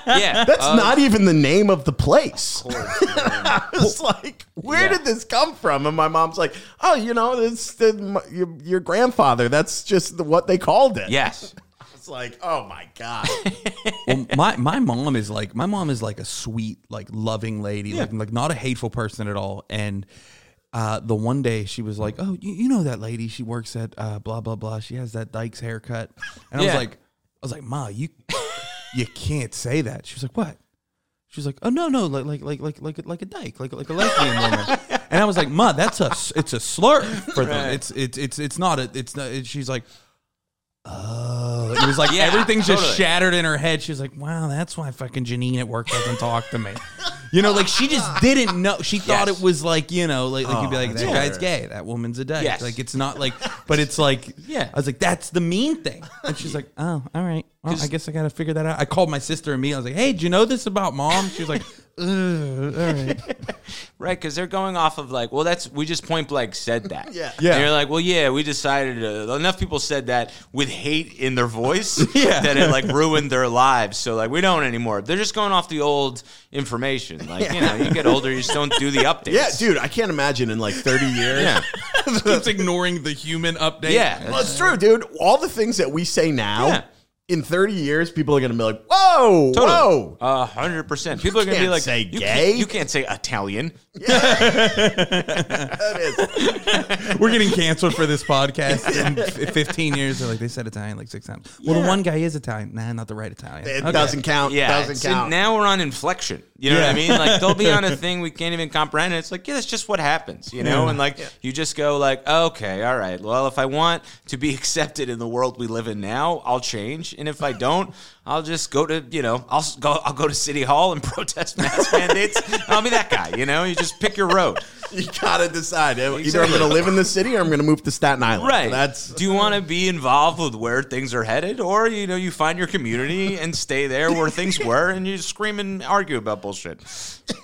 Yeah. That's Uh, not even the name of the place. I was like, where Yeah. did this come from? And my mom's like, oh, you know, it's the, my, your, your grandfather. That's just the, what they called it. Yes. It's like, oh my God. well, my my mom is like my mom is like a sweet, like loving lady, like like not a hateful person at all. And uh, the one day she was like, "Oh, you, you know that lady? She works at uh, blah blah blah. She has that Dykes haircut." And I was like, "I was like, Ma, you you can't say that." She was like, "What?" She was like, "Oh no, no, like like like like like like a dyke, like like a lesbian woman." And I was like, "Ma, that's a s- it's a slur for them. It's it's it's it's not a it's not." She's like. Oh, it was like Yeah, everything just totally. shattered in her head. She was like, "Wow, that's why fucking Janine at work doesn't talk to me." You know, like she just didn't know. She thought Yes. it was like you know, like, like you'd be like, "That guy's gay. That woman's a dyke." Yes. Like it's not like, but it's like, Yeah. I was like, "That's the mean thing," and she's like, "Oh, all right. Well, I guess I got to figure that out." I called my sister and me. I was like, "Hey, do you know this about mom?" She was like, Ugh, "All right." Right, because they're going off of like, well, that's we just point blank said that. Yeah. Yeah. And you're like, well, yeah, we decided. Uh, enough people said that with hate in their voice Yeah. that it like ruined their lives. So like, we don't anymore. They're just going off the old information. Like, you know, you get older, you just don't do the updates. yeah, dude, I can't imagine in like 30 years. Yeah. Keeps ignoring the human update. Yeah. Well, it's true, dude. All the things that we say now, Yeah. In 30 years, people are going to be like, whoa, whoa. A hundred percent. People are gonna be like, say you gay." Can't, you can't say Italian. That is. We're getting canceled for this podcast in f- 15 years. They're like, they said Italian like six times. Well, the one guy is Italian. Nah, not the right Italian. It Okay. doesn't count. Yeah. doesn't so count. now we're on inflection. You know what I mean? Like they'll be on a thing we can't even comprehend. And it's like, yeah, that's just what happens, you know? And like you just go like, okay, all right. Well, if I want to be accepted in the world we live in now, I'll change. And if I don't, I'll just go to you know I'll go I'll go to City Hall and protest mask mandates. I'll be that guy. You know, you just pick your road. You gotta decide. Either I'm gonna live in the city or I'm gonna move to Staten Island. Right. That's Do you want to be involved with where things are headed, or you know, you find your community and stay there where things were, and you scream and argue about bullshit?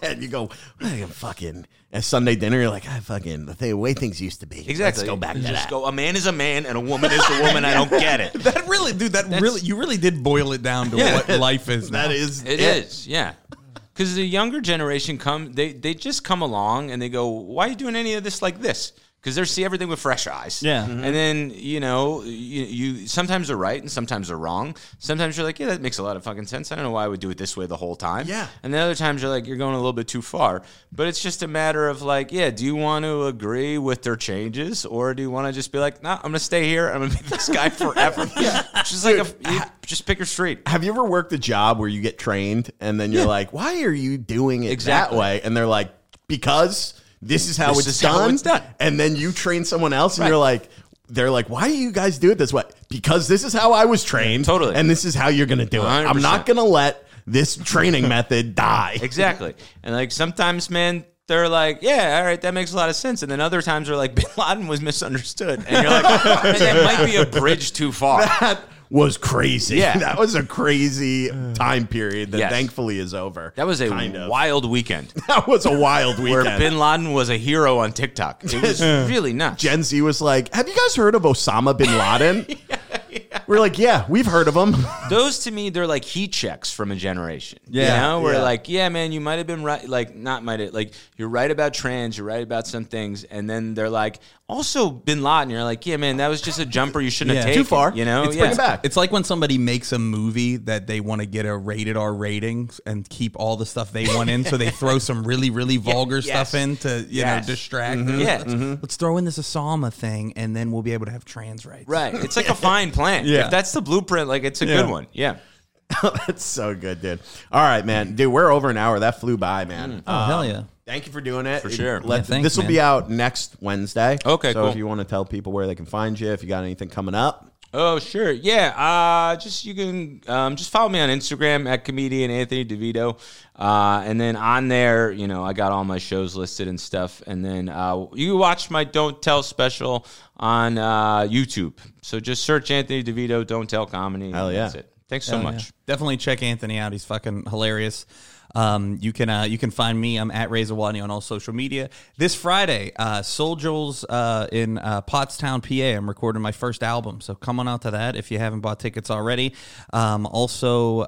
and you go I'm fucking at Sunday dinner. You're like, I fucking the th- way things used to be. Exactly. Let's go back to Just that. go. A man is a man, and a woman is a woman. I don't get it. That really, dude. That really, you really did boil it down to Yeah. what life is. Now. That is It is, yeah. Because the younger generation come, they they just come along and they go, "Why are you doing any of this like this?" Because they see everything with fresh eyes. Yeah. Mm-hmm. And then you know, you, you sometimes they're right and sometimes they're wrong. Sometimes you're like, "Yeah, that makes a lot of fucking sense." I don't know why I would do it this way the whole time. Yeah. And then other times you're like, you're going a little bit too far. But it's just a matter of like, yeah, do you want to agree with their changes or do you want to just be like, "Nah, I'm gonna stay here. I'm gonna be this guy forever." yeah. Just like a, you just pick your street. Have you ever worked a job where you get trained and then you're like, why are you doing it Exactly. that way? And they're like, because this is how, This it's, is how done. it's done. And then you train someone else and Right. you're like, they're like, why do you guys do it this way? Because this is how I was trained. Totally. And this is how you're going to do it. i am not going to let this training method die. Exactly. And like sometimes, man, they're like, yeah, all right, that makes a lot of sense. And then other times they're like, Bin Laden was misunderstood. And you're like, that might be a bridge too far. That was crazy. Yeah. That was a crazy time period that Yes. thankfully is over. That was a kind of. wild weekend That was a wild where weekend. Bin Laden was a hero on TikTok. It was really nuts. Gen Z was like, "Have you guys heard of Osama bin Laden?" We're like, "Yeah, we've heard of him." Those to me, they're like heat checks from a generation. Yeah, You know, where yeah. like, yeah, man, you might have been right. Like, not might have, like, you're right about trans, you're right about some things. And then they're like, also Bin Laden. You're like, yeah, man, that was just a jumper you shouldn't have taken. Too far. You know, It's yeah. bring back. It's like when somebody makes a movie that they want to get a rated R rating and keep all the stuff they want in, so they throw some really, really vulgar yes. stuff in to you Yes. know distract. Mm-hmm. them. Yeah. Let's throw in this Osama thing, and then we'll be able to have trans rights. Right. It's like a fine plan. Yeah. If that's the blueprint, like it's a Yeah. good one. Yeah. That's so good, dude. All right, man, dude, we're over an hour. That flew by, man. Oh, hell yeah. Thank you for doing it. For sure. Let, Yeah, thanks, this will man. be out next Wednesday. Okay, so cool. if you want to tell people where they can find you, if you got anything coming up, Oh, sure. Yeah. Uh, just you can um, just follow me on Instagram at comedian Anthony DeVito. Uh, and then on there, you know, I got all my shows listed and stuff. And then uh, you watch my Don't Tell special on uh, YouTube. So just search Anthony DeVito, Don't Tell Comedy. and Hell yeah. That's it. Thanks so Hell much. yeah. Definitely check Anthony out. He's fucking hilarious. Um, you can uh, you can find me. I'm at Ray Zawodni on all social media. This Friday, uh, Soul uh, in uh, Pottstown, PA. I'm recording my first album, so come on out to that if you haven't bought tickets already. Um, also.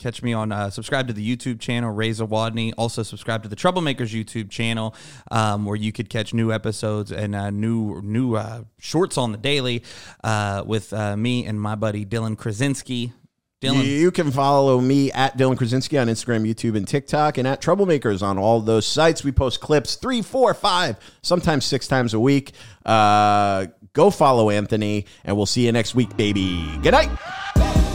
Catch me on, uh, subscribe to the YouTube channel, Ray Zawodni. Also, subscribe to the Troublemakers YouTube channel, um, where you could catch new episodes and uh, new new uh, shorts on the daily uh, with uh, me and my buddy Dylan Krasinski. Dylan, you can follow me at Dylan Krasinski on Instagram, YouTube, and TikTok, and at Troublemakers on all those sites. We post clips three, four, five, sometimes six times a week. Uh, go follow Anthony, and we'll see you next week, baby. Good night.